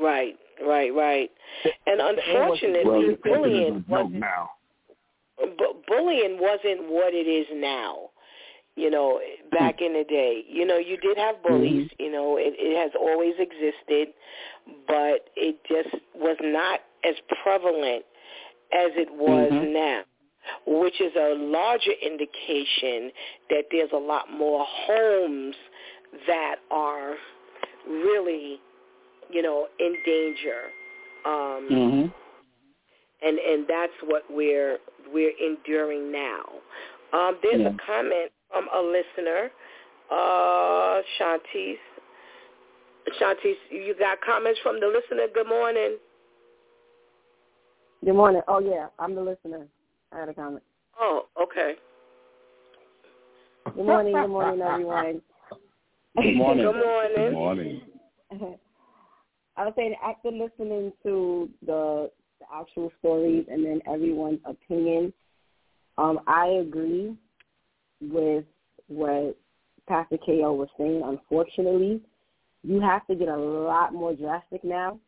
Right, right, right. And unfortunately, bullying wasn't now. Bu- bullying wasn't what it is now. You know, back in the day, you know, you did have bullies. Mm-hmm. You know, it, it has always existed, but it just was not as prevalent as it was mm-hmm. now which is a larger indication that there's a lot more homes that are really, you know, in danger. Um, mm-hmm. And and that's what we're we're enduring now. Um, there's yeah. a comment from a listener, uh, Shantice. Shantice, you got comments from the listener. Good morning. Good morning. Oh yeah, I'm the listener. I had a comment. Oh, okay. Good morning, good morning, everyone. Good morning. good morning. Good morning. I was saying after listening to the, the actual stories and then everyone's opinion, um, I agree with what Pastor KO was saying. Unfortunately, you have to get a lot more drastic now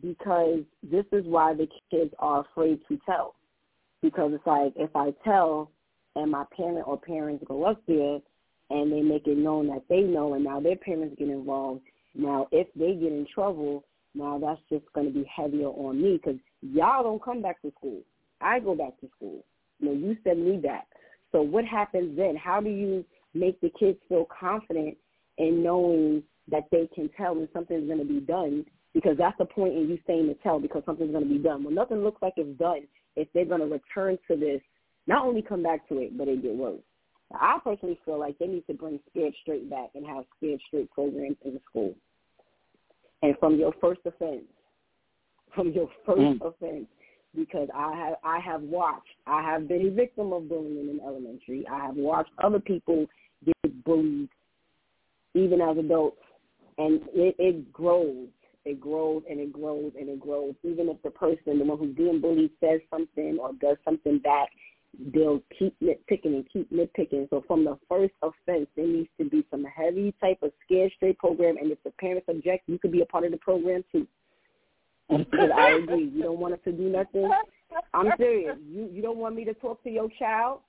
because this is why the kids are afraid to tell because it's like if I tell and my parent or parents go up there and they make it known that they know and now their parents get involved, now if they get in trouble, now that's just going to be heavier on me because y'all don't come back to school. I go back to school. You know, you send me back. So what happens then? How do you make the kids feel confident in knowing that they can tell when something's going to be done? Because that's the point in you saying to tell because something's going to be done. When nothing looks like it's done, if they're going to return to this, not only come back to it, but it get worse. I personally feel like they need to bring Scared Straight back and have Scared Straight programs in the school. And from your first offense, from your first mm. offense, because I have I have watched, I have been a victim of bullying in elementary. I have watched other people get bullied, even as adults, and it, it grows it grows and it grows and it grows. Even if the person, the one who's being bullied, says something or does something back, they'll keep nitpicking and keep nitpicking. So from the first offense, there needs to be some heavy type of scared straight program. And if the parents object, you could be a part of the program too. Because I agree, you don't want us to do nothing. I'm serious. You you don't want me to talk to your child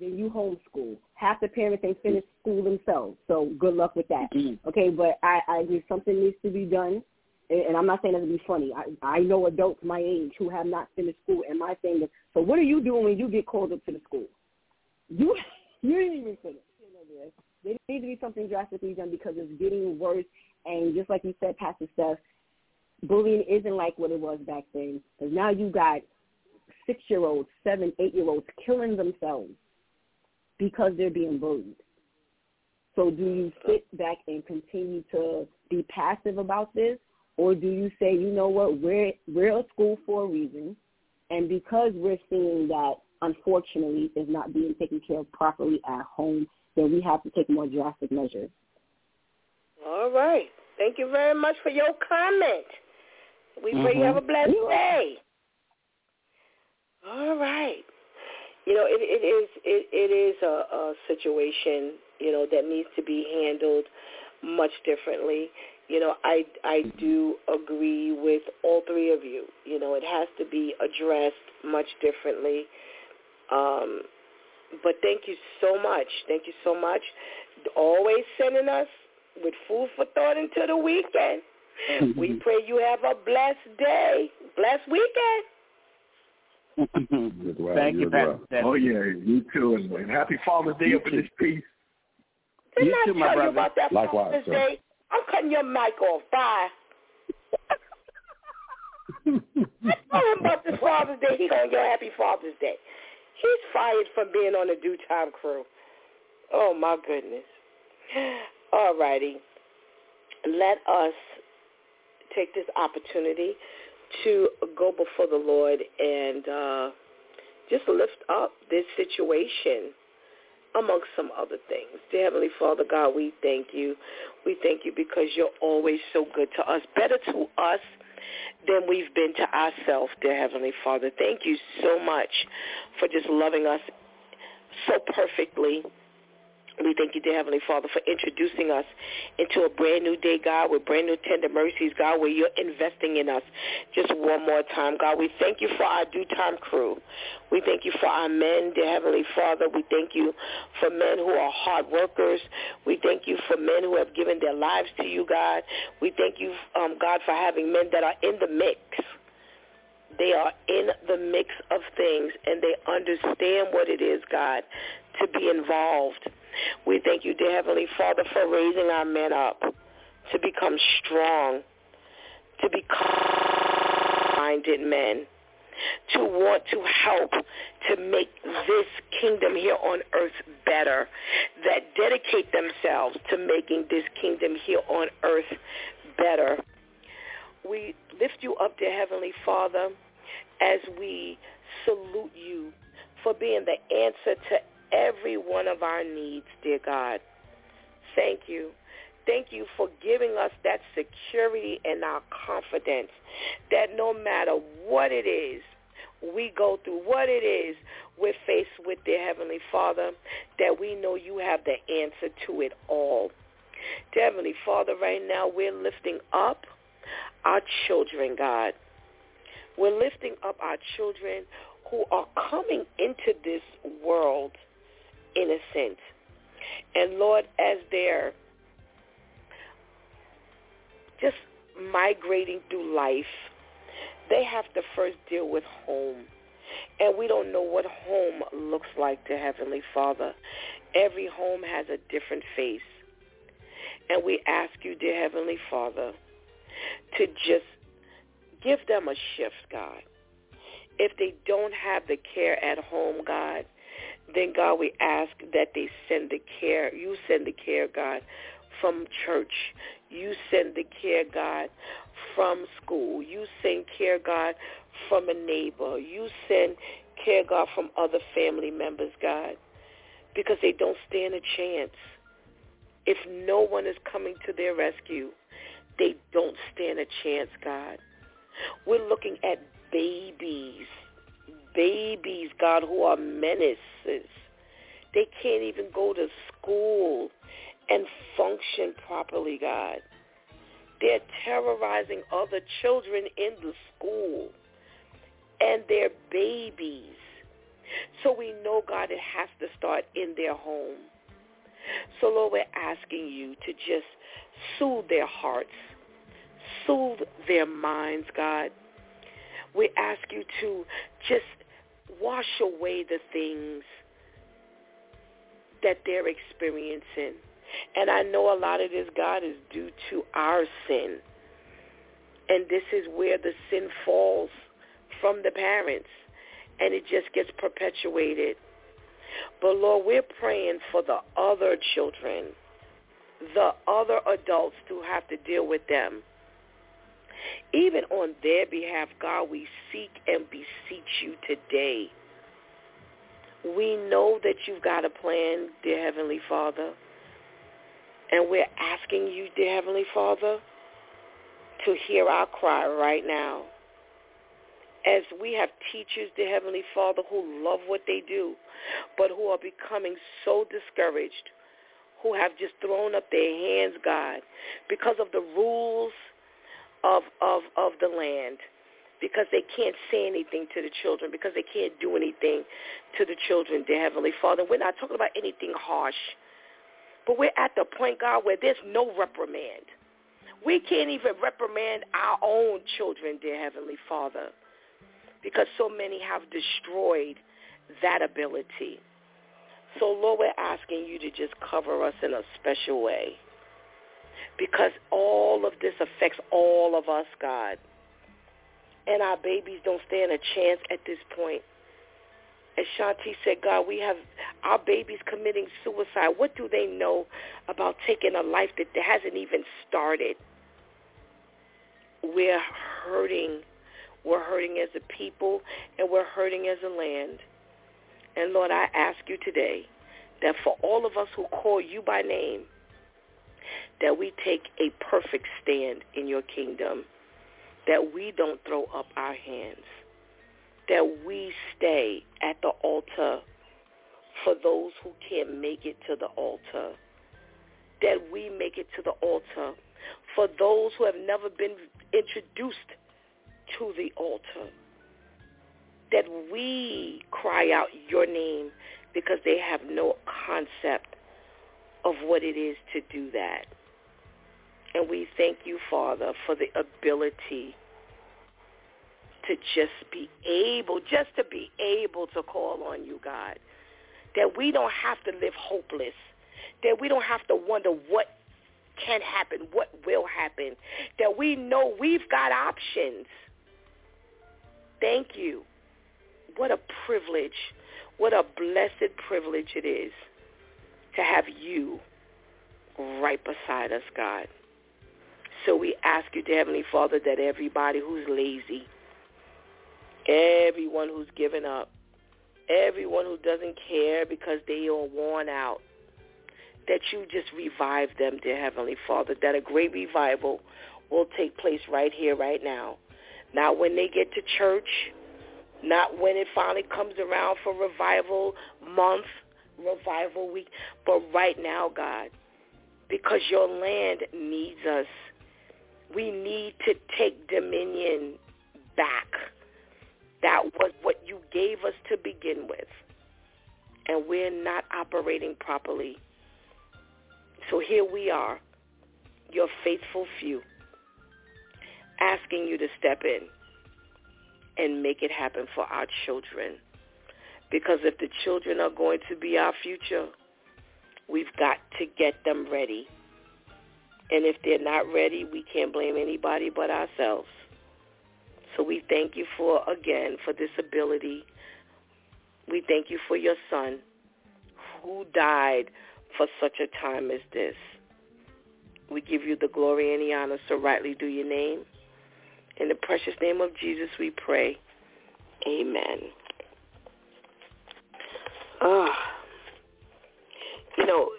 then you homeschool. Half the parents ain't finished school themselves, so good luck with that. Mm-hmm. Okay, but I, I agree something needs to be done, and I'm not saying that to be funny. I, I know adults my age who have not finished school, and my thing is, so what are you doing when you get called up to the school? You you didn't even finish. There needs to be something drastically done because it's getting worse, and just like you said, Pastor Steph, bullying isn't like what it was back then. Because now you got six-year-olds, seven, eight-year-olds killing themselves because they're being bullied. So do you sit back and continue to be passive about this, or do you say, you know what, we're we're a school for a reason, and because we're seeing that unfortunately is not being taken care of properly at home, then we have to take more drastic measures. All right. Thank you very much for your comment. We pray mm-hmm. you have a blessed day. All right you know, it, it is it, it is a, a situation, you know, that needs to be handled much differently. You know, I I do agree with all three of you. You know, it has to be addressed much differently. Um, but thank you so much. Thank you so much. Always sending us with food for thought into the weekend. we pray you have a blessed day, blessed weekend. well, Thank you, Pat. Well. Oh yeah, you too, and, and happy Father's Day you for this piece. Didn't you I too, tell my brother. you about that Likewise, Father's sir. Day? I'm cutting your mic off. Bye. I told him about this Father's Day. He on your happy Father's Day. He's fired from being on the DEW Time crew. Oh my goodness. All righty. Let us take this opportunity to go before the Lord and uh, just lift up this situation amongst some other things. Dear Heavenly Father, God, we thank you. We thank you because you're always so good to us, better to us than we've been to ourselves, dear Heavenly Father. Thank you so much for just loving us so perfectly we thank you, dear Heavenly Father, for introducing us into a brand new day, God, with brand new tender mercies, God, where you're investing in us just one more time, God. We thank you for our DEW Time crew. We thank you for our men, dear Heavenly Father. We thank you for men who are hard workers. We thank you for men who have given their lives to you, God. We thank you, um, God, for having men that are in the mix. They are in the mix of things and they understand what it is, God, to be involved we thank you, dear Heavenly Father, for raising our men up to become strong, to become minded men, to want to help to make this kingdom here on earth better, that dedicate themselves to making this kingdom here on earth better. We lift you up, dear Heavenly Father, as we salute you for being the answer to every one of our needs, dear God. Thank you. Thank you for giving us that security and our confidence that no matter what it is we go through, what it is we're faced with, dear Heavenly Father, that we know you have the answer to it all. Dear Heavenly Father, right now we're lifting up our children, God. We're lifting up our children who are coming And Lord, as they're just migrating through life, they have to first deal with home. And we don't know what home looks like to Heavenly Father. Every home has a different face. And we ask you, dear Heavenly Father, to just give them a shift, God. If they don't have the care at home, God, then God, we ask that they send the care. You send the care, God, from church. You send the care, God, from school. You send care, God, from a neighbor. You send care, God, from other family members, God, because they don't stand a chance. If no one is coming to their rescue, they don't stand a chance, God. We're looking at babies babies, God, who are menaces. They can't even go to school and function properly, God. They're terrorizing other children in the school and their babies. So we know, God, it has to start in their home. So, Lord, we're asking you to just soothe their hearts, soothe their minds, God. We ask you to just wash away the things that they're experiencing. And I know a lot of this, God, is due to our sin. And this is where the sin falls from the parents. And it just gets perpetuated. But Lord, we're praying for the other children, the other adults who have to deal with them. Even on their behalf, God, we seek and beseech you today. We know that you've got a plan, dear Heavenly Father. And we're asking you, dear Heavenly Father, to hear our cry right now. As we have teachers, dear Heavenly Father, who love what they do, but who are becoming so discouraged, who have just thrown up their hands, God, because of the rules of, of, of the land because they can't say anything to the children, because they can't do anything to the children, dear Heavenly Father. We're not talking about anything harsh, but we're at the point, God, where there's no reprimand. We can't even reprimand our own children, dear Heavenly Father, because so many have destroyed that ability. So, Lord, we're asking you to just cover us in a special way because all of this affects all of us, God. And our babies don't stand a chance at this point. As Shanti said, God, we have our babies committing suicide. What do they know about taking a life that hasn't even started? We're hurting We're hurting as a people, and we're hurting as a land. And Lord, I ask you today that for all of us who call you by name, that we take a perfect stand in your kingdom, that we don't throw up our hands, that we stay at the altar for those who can't make it to the altar, that we make it to the altar for those who have never been introduced to the altar, that we cry out your name because they have no concept of what it is to do that. And we thank you, Father, for the ability to just be able, just to be able to call on you, God. That we don't have to live hopeless. That we don't have to wonder what can happen, what will happen. That we know we've got options. Thank you. What a privilege. What a blessed privilege it is to have you right beside us, God. So we ask you, dear Heavenly Father, that everybody who's lazy, everyone who's given up, everyone who doesn't care because they are worn out, that you just revive them, dear Heavenly Father, that a great revival will take place right here, right now. Not when they get to church, not when it finally comes around for revival month, revival week, but right now, God, because your land needs us. We need to take dominion back. That was what you gave us to begin with. And we're not operating properly. So here we are, your faithful few, asking you to step in and make it happen for our children. Because if the children are going to be our future, we've got to get them ready. And if they're not ready, we can't blame anybody but ourselves. So we thank you for, again, for this ability. We thank you for your son who died for such a time as this. We give you the glory and the honor, so rightly do your name. In the precious name of Jesus we pray. Amen. Uh, you know,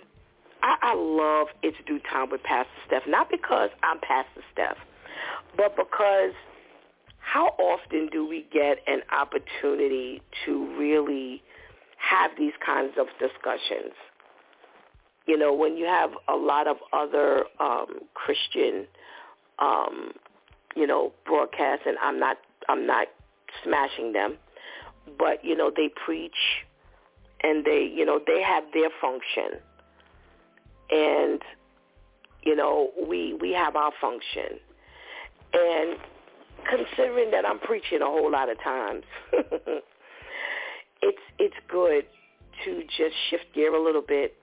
I, I love It's DEW Time with Pastor Steph, not because I'm Pastor Steph, but because how often do we get an opportunity to really have these kinds of discussions? You know, when you have a lot of other um, Christian, um, you know, broadcasts, and I'm not, I'm not smashing them, but you know, they preach, and they, you know, they have their function, and you know, we we have our function, and considering that I'm preaching a whole lot of times, it's it's good to just shift gear a little bit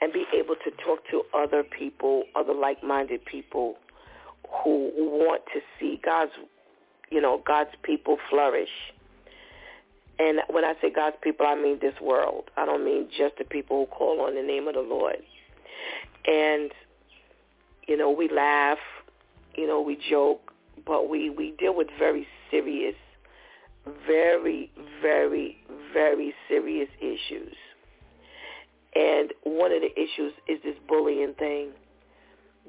and be able to talk to other people, other like-minded people who want to see God's, you know, God's people flourish. And when I say God's people, I mean this world. I don't mean just the people who call on the name of the Lord. And, you know, we laugh, you know, we joke, but we, we deal with very serious, very, very, very serious issues. And one of the issues is this bullying thing.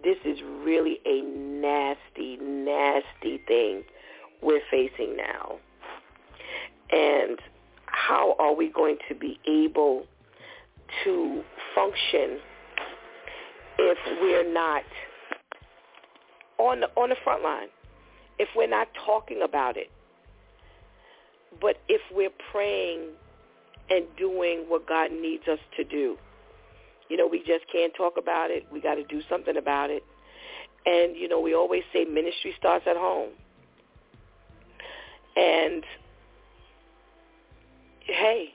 This is really a nasty, nasty thing we're facing now. And how are we going to be able to function if we're not on the, on the front line, if we're not talking about it, but if we're praying and doing what God needs us to do. You know, we just can't talk about it. We got to do something about it. And, you know, we always say ministry starts at home. And, hey,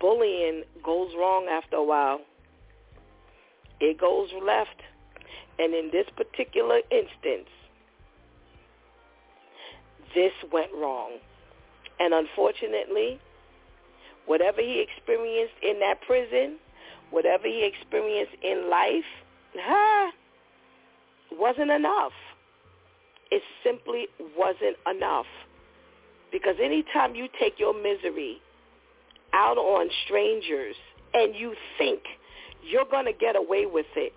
bullying goes wrong after a while. It goes left. And in this particular instance, this went wrong. And unfortunately, whatever he experienced in that prison, whatever he experienced in life, huh, wasn't enough. It simply wasn't enough. Because anytime you take your misery out on strangers and you think you're going to get away with it,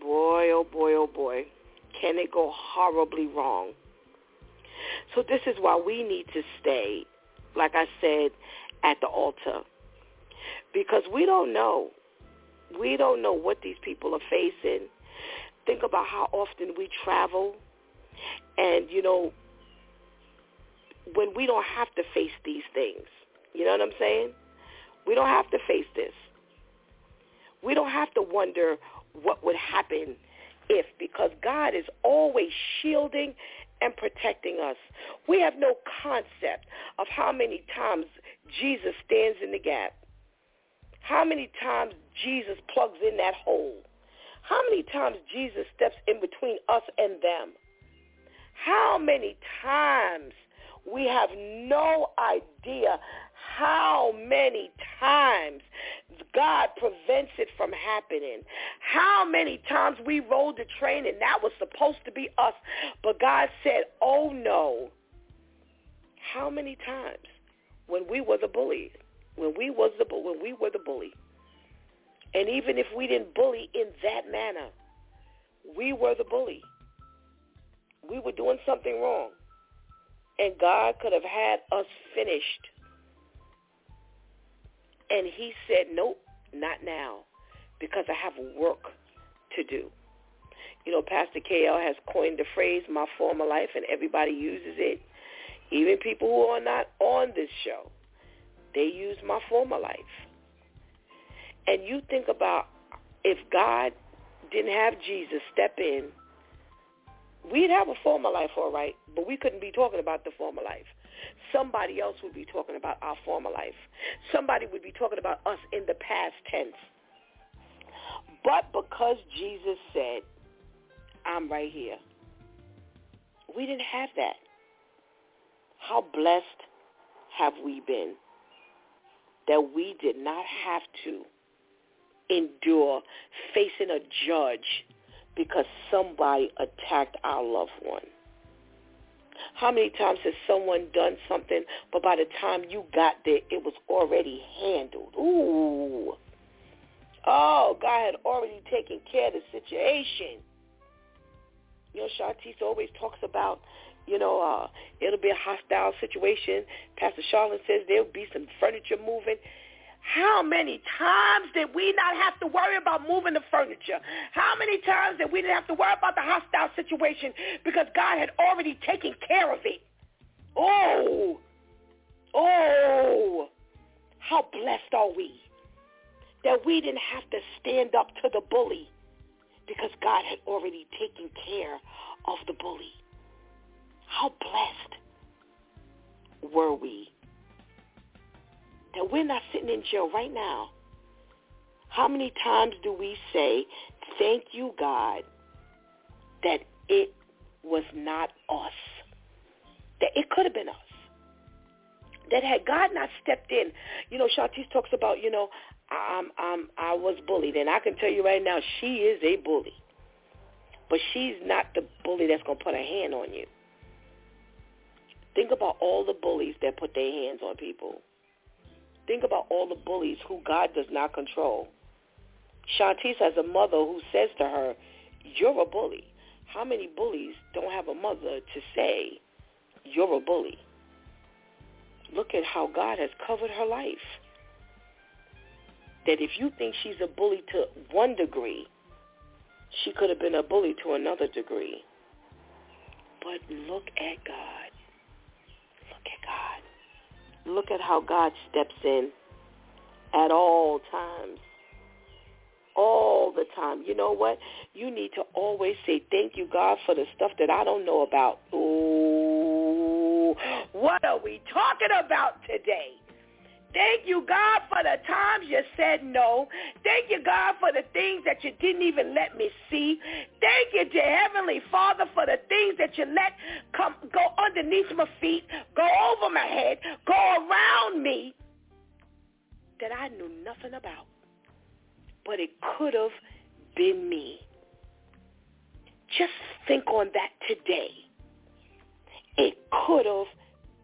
boy, oh boy, oh boy, can it go horribly wrong. So this is why we need to stay, like I said, at the altar. Because we don't know. We don't know what these people are facing. Think about how often we travel. And, you know, when we don't have to face these things. You know what I'm saying? We don't have to face this. We don't have to wonder what would happen if because God is always shielding and protecting us. We have no concept of how many times Jesus stands in the gap. How many times Jesus plugs in that hole. How many times Jesus steps in between us and them. How many times we have no idea how many times God prevents it from happening. How many times we rode the train and that was supposed to be us, but God said, oh no. How many times when we were the bully, when we was the when we were the bully, and even if we didn't bully in that manner, we were the bully. We were doing something wrong. And God could have had us finished and he said, nope, not now, because I have work to do. You know, Pastor KL has coined the phrase, my former life, and everybody uses it. Even people who are not on this show, they use my former life. And you think about if God didn't have Jesus step in, we'd have a former life, all right, but we couldn't be talking about the former life somebody else would be talking about our former life. Somebody would be talking about us in the past tense. But because Jesus said, I'm right here, we didn't have that. How blessed have we been that we did not have to endure facing a judge because somebody attacked our loved one. How many times has someone done something, but by the time you got there, it was already handled? Ooh. Oh, God had already taken care of the situation. You know, Shantice always talks about, you know, uh, it'll be a hostile situation. Pastor Charlotte says there'll be some furniture moving. How many times did we not have to worry about moving the furniture? How many times did we didn't have to worry about the hostile situation because God had already taken care of it? Oh, oh, how blessed are we that we didn't have to stand up to the bully because God had already taken care of the bully. How blessed were we? That we're not sitting in jail right now. How many times do we say, thank you, God, that it was not us, that it could have been us, that had God not stepped in, you know, Shantice talks about, you know, I'm, I'm, I was bullied, and I can tell you right now, she is a bully, but she's not the bully that's going to put a hand on you. Think about all the bullies that put their hands on people. Think about all the bullies who God does not control. Shantice has a mother who says to her, you're a bully. How many bullies don't have a mother to say, you're a bully? Look at how God has covered her life. That if you think she's a bully to one degree, she could have been a bully to another degree. But look at God. Look at God look at how God steps in at all times. All the time. You know what? You need to always say thank you, God, for the stuff that I don't know about. Ooh, what are we talking about today? Thank you, God, for the times you said no. Thank you, God, for the things that you didn't even let me see. Thank you, dear Heavenly Father, for the things that you let come go underneath my feet, go over my head, go around me that I knew nothing about. But it could have been me. Just think on that today. It could have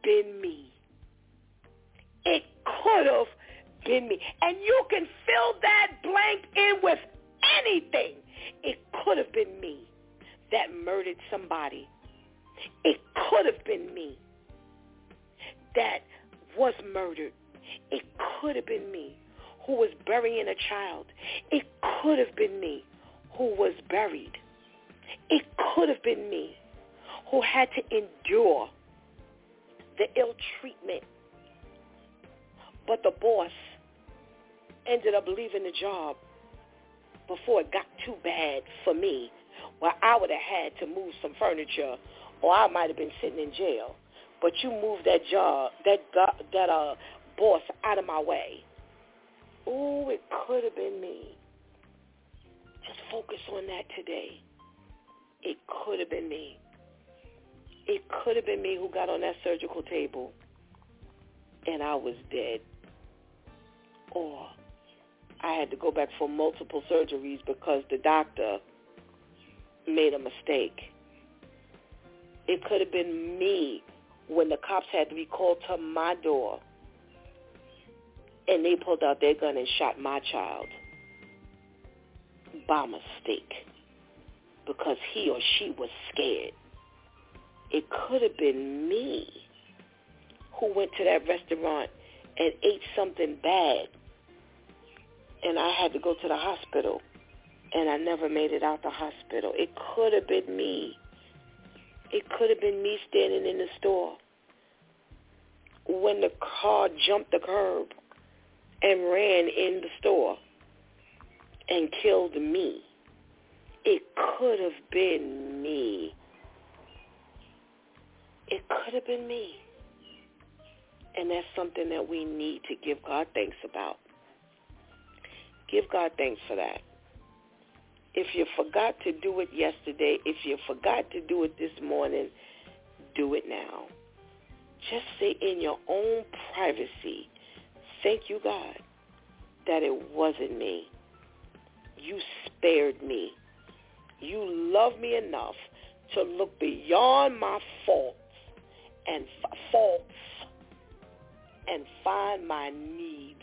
been me. It could have been me. And you can fill that blank in with anything. It could have been me that murdered somebody. It could have been me that was murdered. It could have been me who was burying a child. It could have been me who was buried. It could have been me who had to endure the ill treatment. But the boss ended up leaving the job before it got too bad for me, where I would have had to move some furniture or I might have been sitting in jail. But you moved that job, that that uh boss out of my way. Ooh, it could have been me. Just focus on that today. It could have been me. It could have been me who got on that surgical table and I was dead. Or I had to go back for multiple surgeries because the doctor made a mistake. It could have been me when the cops had to be called to my door and they pulled out their gun and shot my child by mistake because he or she was scared. It could have been me who went to that restaurant and ate something bad and I had to go to the hospital and I never made it out the hospital. It could have been me. It could have been me standing in the store when the car jumped the curb and ran in the store and killed me. It could have been me. It could have been me. And that's something that we need to give God thanks about. Give God thanks for that. If you forgot to do it yesterday, if you forgot to do it this morning, do it now. Just say in your own privacy, thank you, God, that it wasn't me. You spared me. You love me enough to look beyond my faults and f- faults and find my needs.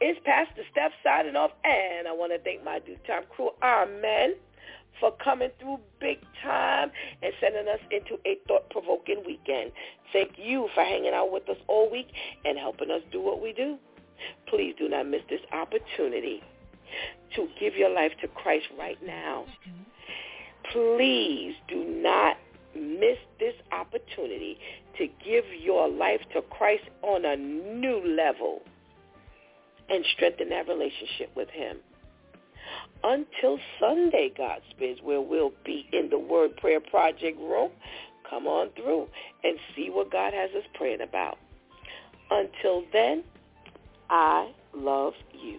It's Pastor Steph signing off, and I want to thank my DEW Time crew, Amen for coming through big time and sending us into a thought-provoking weekend. Thank you for hanging out with us all week and helping us do what we do. Please do not miss this opportunity to give your life to Christ right now. Please do not miss this opportunity to give your life to Christ on a new level and strengthen that relationship with him until Sunday, God spares, where we'll be in the Word Prayer Project room. Come on through and see what God has us praying about. Until then, I love you.